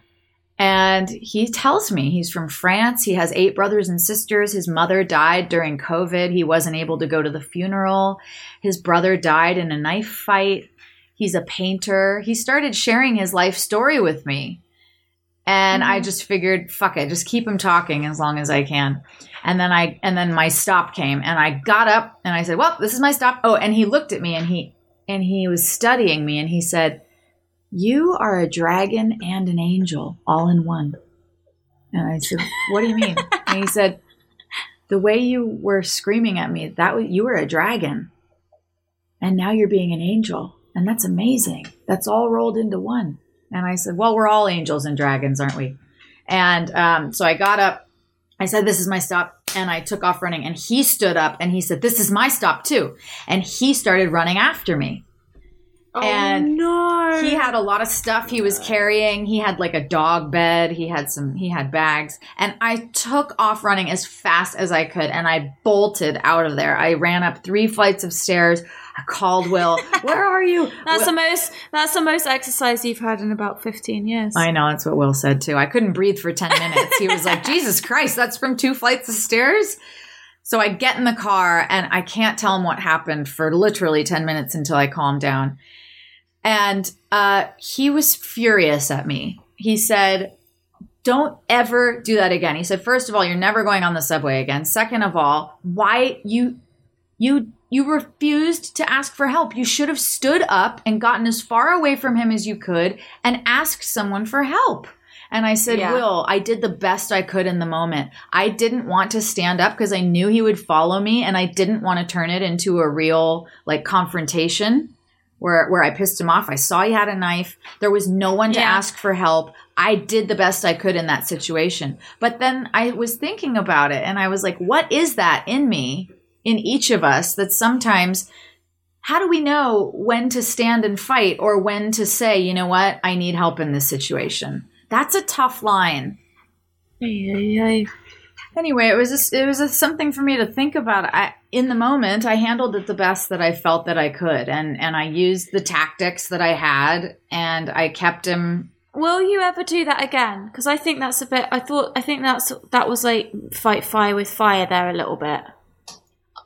And he tells me he's from France. He has eight brothers and sisters. His mother died during COVID. He wasn't able to go to the funeral. His brother died in a knife fight. He's a painter. He started sharing his life story with me. And I mm-hmm. just figured, fuck it, just keep him talking as long as I can. And then I and then my stop came and I got up and I said, Well, this is my stop. Oh, and he looked at me and he and he was studying me and he said, you are a dragon and an angel all in one. And I said, What do you mean? and he said, The way you were screaming at me, that was, you were a dragon. And now you're being an angel. And that's amazing. That's all rolled into one. And I said, Well, we're all angels and dragons, aren't we? And um, so I got up. I said, This is my stop. And I took off running. And he stood up and he said, This is my stop too. And he started running after me. Oh, and no. he had a lot of stuff he was carrying. He had like a dog bed. He had some, he had bags. And I took off running as fast as I could and I bolted out of there. I ran up three flights of stairs. I called Will. Where are you? That's Will- the most. That's the most exercise you've had in about fifteen years. I know that's what Will said too. I couldn't breathe for 10 minutes. He was like, Jesus Christ, that's from two flights of stairs. So I get in the car and I can't tell him what happened for literally 10 minutes until I calmed down. And uh, he was furious at me. He said, Don't ever do that again. He said, First of all, you're never going on the subway again. Second of all, why you you you refused to ask for help. You should have stood up and gotten as far away from him as you could and asked someone for help. And I said, Yeah. Will, I did the best I could in the moment. I didn't want to stand up because I knew he would follow me and I didn't want to turn it into a real like confrontation where where I pissed him off. I saw he had a knife. There was no one to Yeah. ask for help. I did the best I could in that situation. But then I was thinking about it and I was like, what is that in me, in each of us that sometimes how do we know when to stand and fight or when to say, you know what, I need help in this situation? That's a tough line. Anyway, it was just, it was just something for me to think about. I in the moment, I handled it the best that I felt that I could, and and I used the tactics that I had, and I kept him. Will you ever do that again? Because I think that's a bit. I thought. I think that's that was like fight fire with fire there a little bit.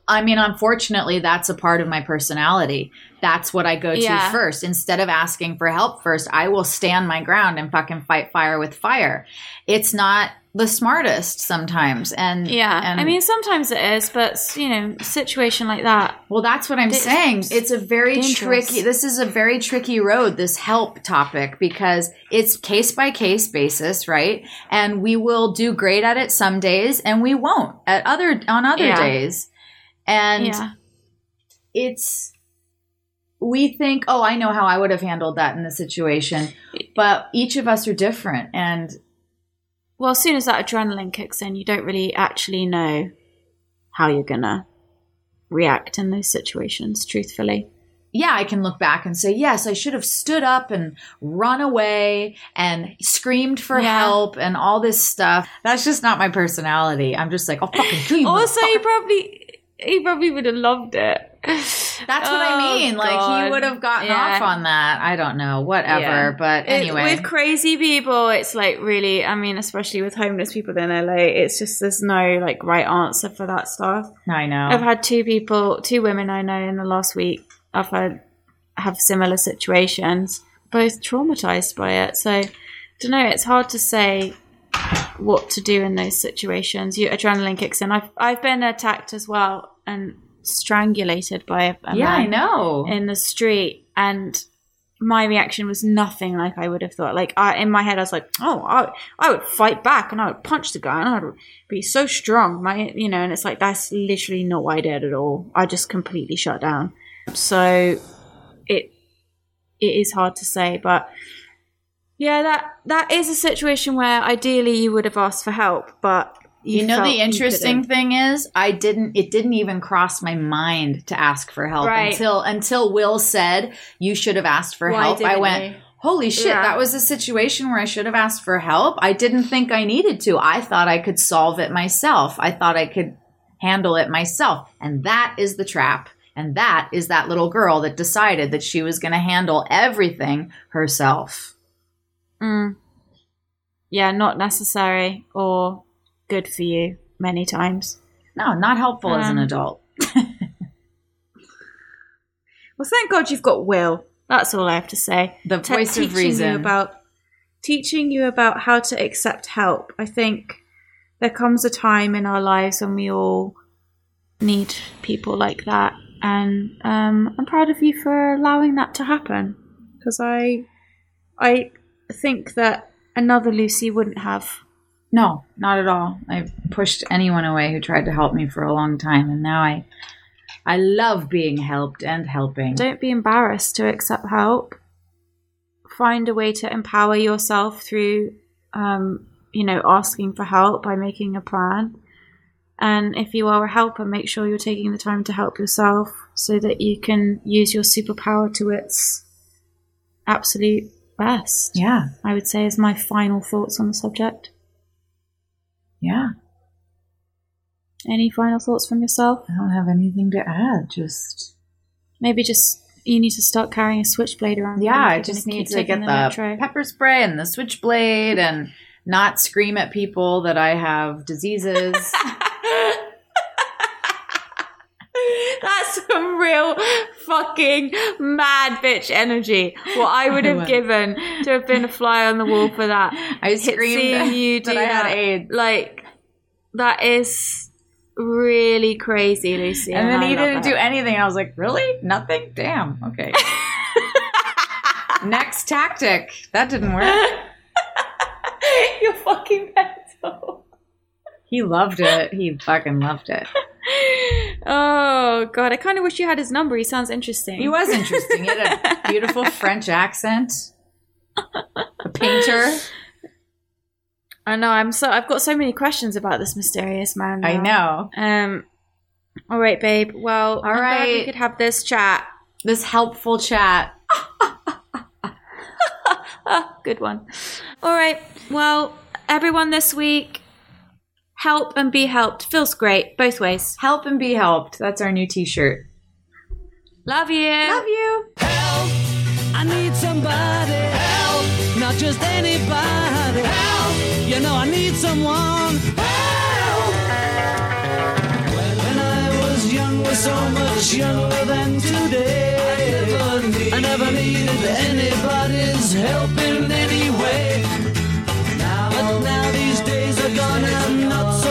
I mean, unfortunately, that's a part of my personality. That's what I go to Yeah. first. Instead of asking for help first, I will stand my ground and fucking fight fire with fire. It's not the smartest sometimes, and Yeah, and I mean sometimes it is, but you know, situation like that. Well, that's what I'm It's saying. It's a very dangerous. tricky. This is a very tricky road. This help topic because it's case by case basis, right? And we will do great at it some days, and we won't at other on other Yeah. days. And yeah, it's we think, oh, I know how I would have handled that in the situation, but each of us are different, and well, as soon as that adrenaline kicks in, you don't really actually know how you're gonna react in those situations, truthfully. yeah, I can look back and say, yes, I should have stood up and run away and screamed for Yeah. help and all this stuff. That's just not my personality. I'm just like, oh, fucking kill you. Also, he probably he probably would have loved it. That's what I Oh, mean. Like, he would have gotten Yeah. off on that. I don't know. Whatever. Yeah. But It- anyway. with crazy people, it's like really. I mean, especially with homeless people in LA, it's just there's no like right answer for that stuff. I know. I've had two people, two women I know in the last week. I've had have similar situations, both traumatized by it. So, I don't know. It's hard to say what to do in those situations. Your adrenaline kicks in. I've I've been attacked as well and strangulated by a, a yeah, I know. in the street, and my reaction was nothing like I would have thought. Like I, in my head, I was like, "Oh, I, I would fight back and I would punch the guy and I would be so strong." My, you know, and it's like that's literally not what I did at all. I just completely shut down. So it it is hard to say, but yeah, that that is a situation where ideally you would have asked for help, but you, you know the interesting thing is i didn't it didn't even cross my mind to ask for help Right. until until will said you should have asked for Why help i went holy shit Yeah. that was a situation where i should have asked for help. I didn't think i needed to. I thought i could solve it myself. I thought i could handle it myself. And that is the trap. And that is that little girl that decided that she was going to handle everything herself. Mm. Yeah, not necessary or good for you many times. no not helpful as an Um, adult Well, thank God you've got Will. That's all I have to say. The Te- voice of reason. About teaching you about how to accept help. I think there comes a time in our lives when we all need people like that, and um, I'm proud of you for allowing that to happen. Because I, I think that another Lucy wouldn't have. No, not at all. I pushed anyone away who tried to help me for a long time, and now I, I love being helped and helping. Don't be embarrassed to accept help. Find a way to empower yourself through, um, you know, asking for help by making a plan. And if you are a helper, make sure you're taking the time to help yourself so that you can use your superpower to its absolute best. Yeah, I would say is my final thoughts on the subject. Yeah. Any final thoughts from yourself? I don't have anything to add. Just Maybe just you need to start carrying a switchblade around. yeah, I just need to get the the pepper spray and the switchblade and not scream at people that I have diseases. That's some real fucking mad bitch energy. What I would have given to have been a fly on the wall for that. I screamed seeing you do that I had. AIDS. Like that is really crazy, Lucy. and then I he didn't it. do anything. I was like, really? Nothing? Damn. Okay. Next tactic. That didn't work. You're fucking mental. He loved it. He fucking loved it. Oh god, I kind of wish you had his number. He sounds interesting. He was interesting. He had a beautiful French accent. A painter. I know. I'm so. I've got so many questions about this mysterious man. I know. Um. All right, babe. Well, all right. we could have this chat. This helpful chat. Good one. All right. Well, everyone this week, help and be helped. Feels great both ways. Help and be helped. That's our new t-shirt. Love you. Love you. Help! I need somebody. Help! Not just anybody. Help! You know I need someone. Help! When I was younger, so much younger than today, I never, needed anybody's help in any I'm not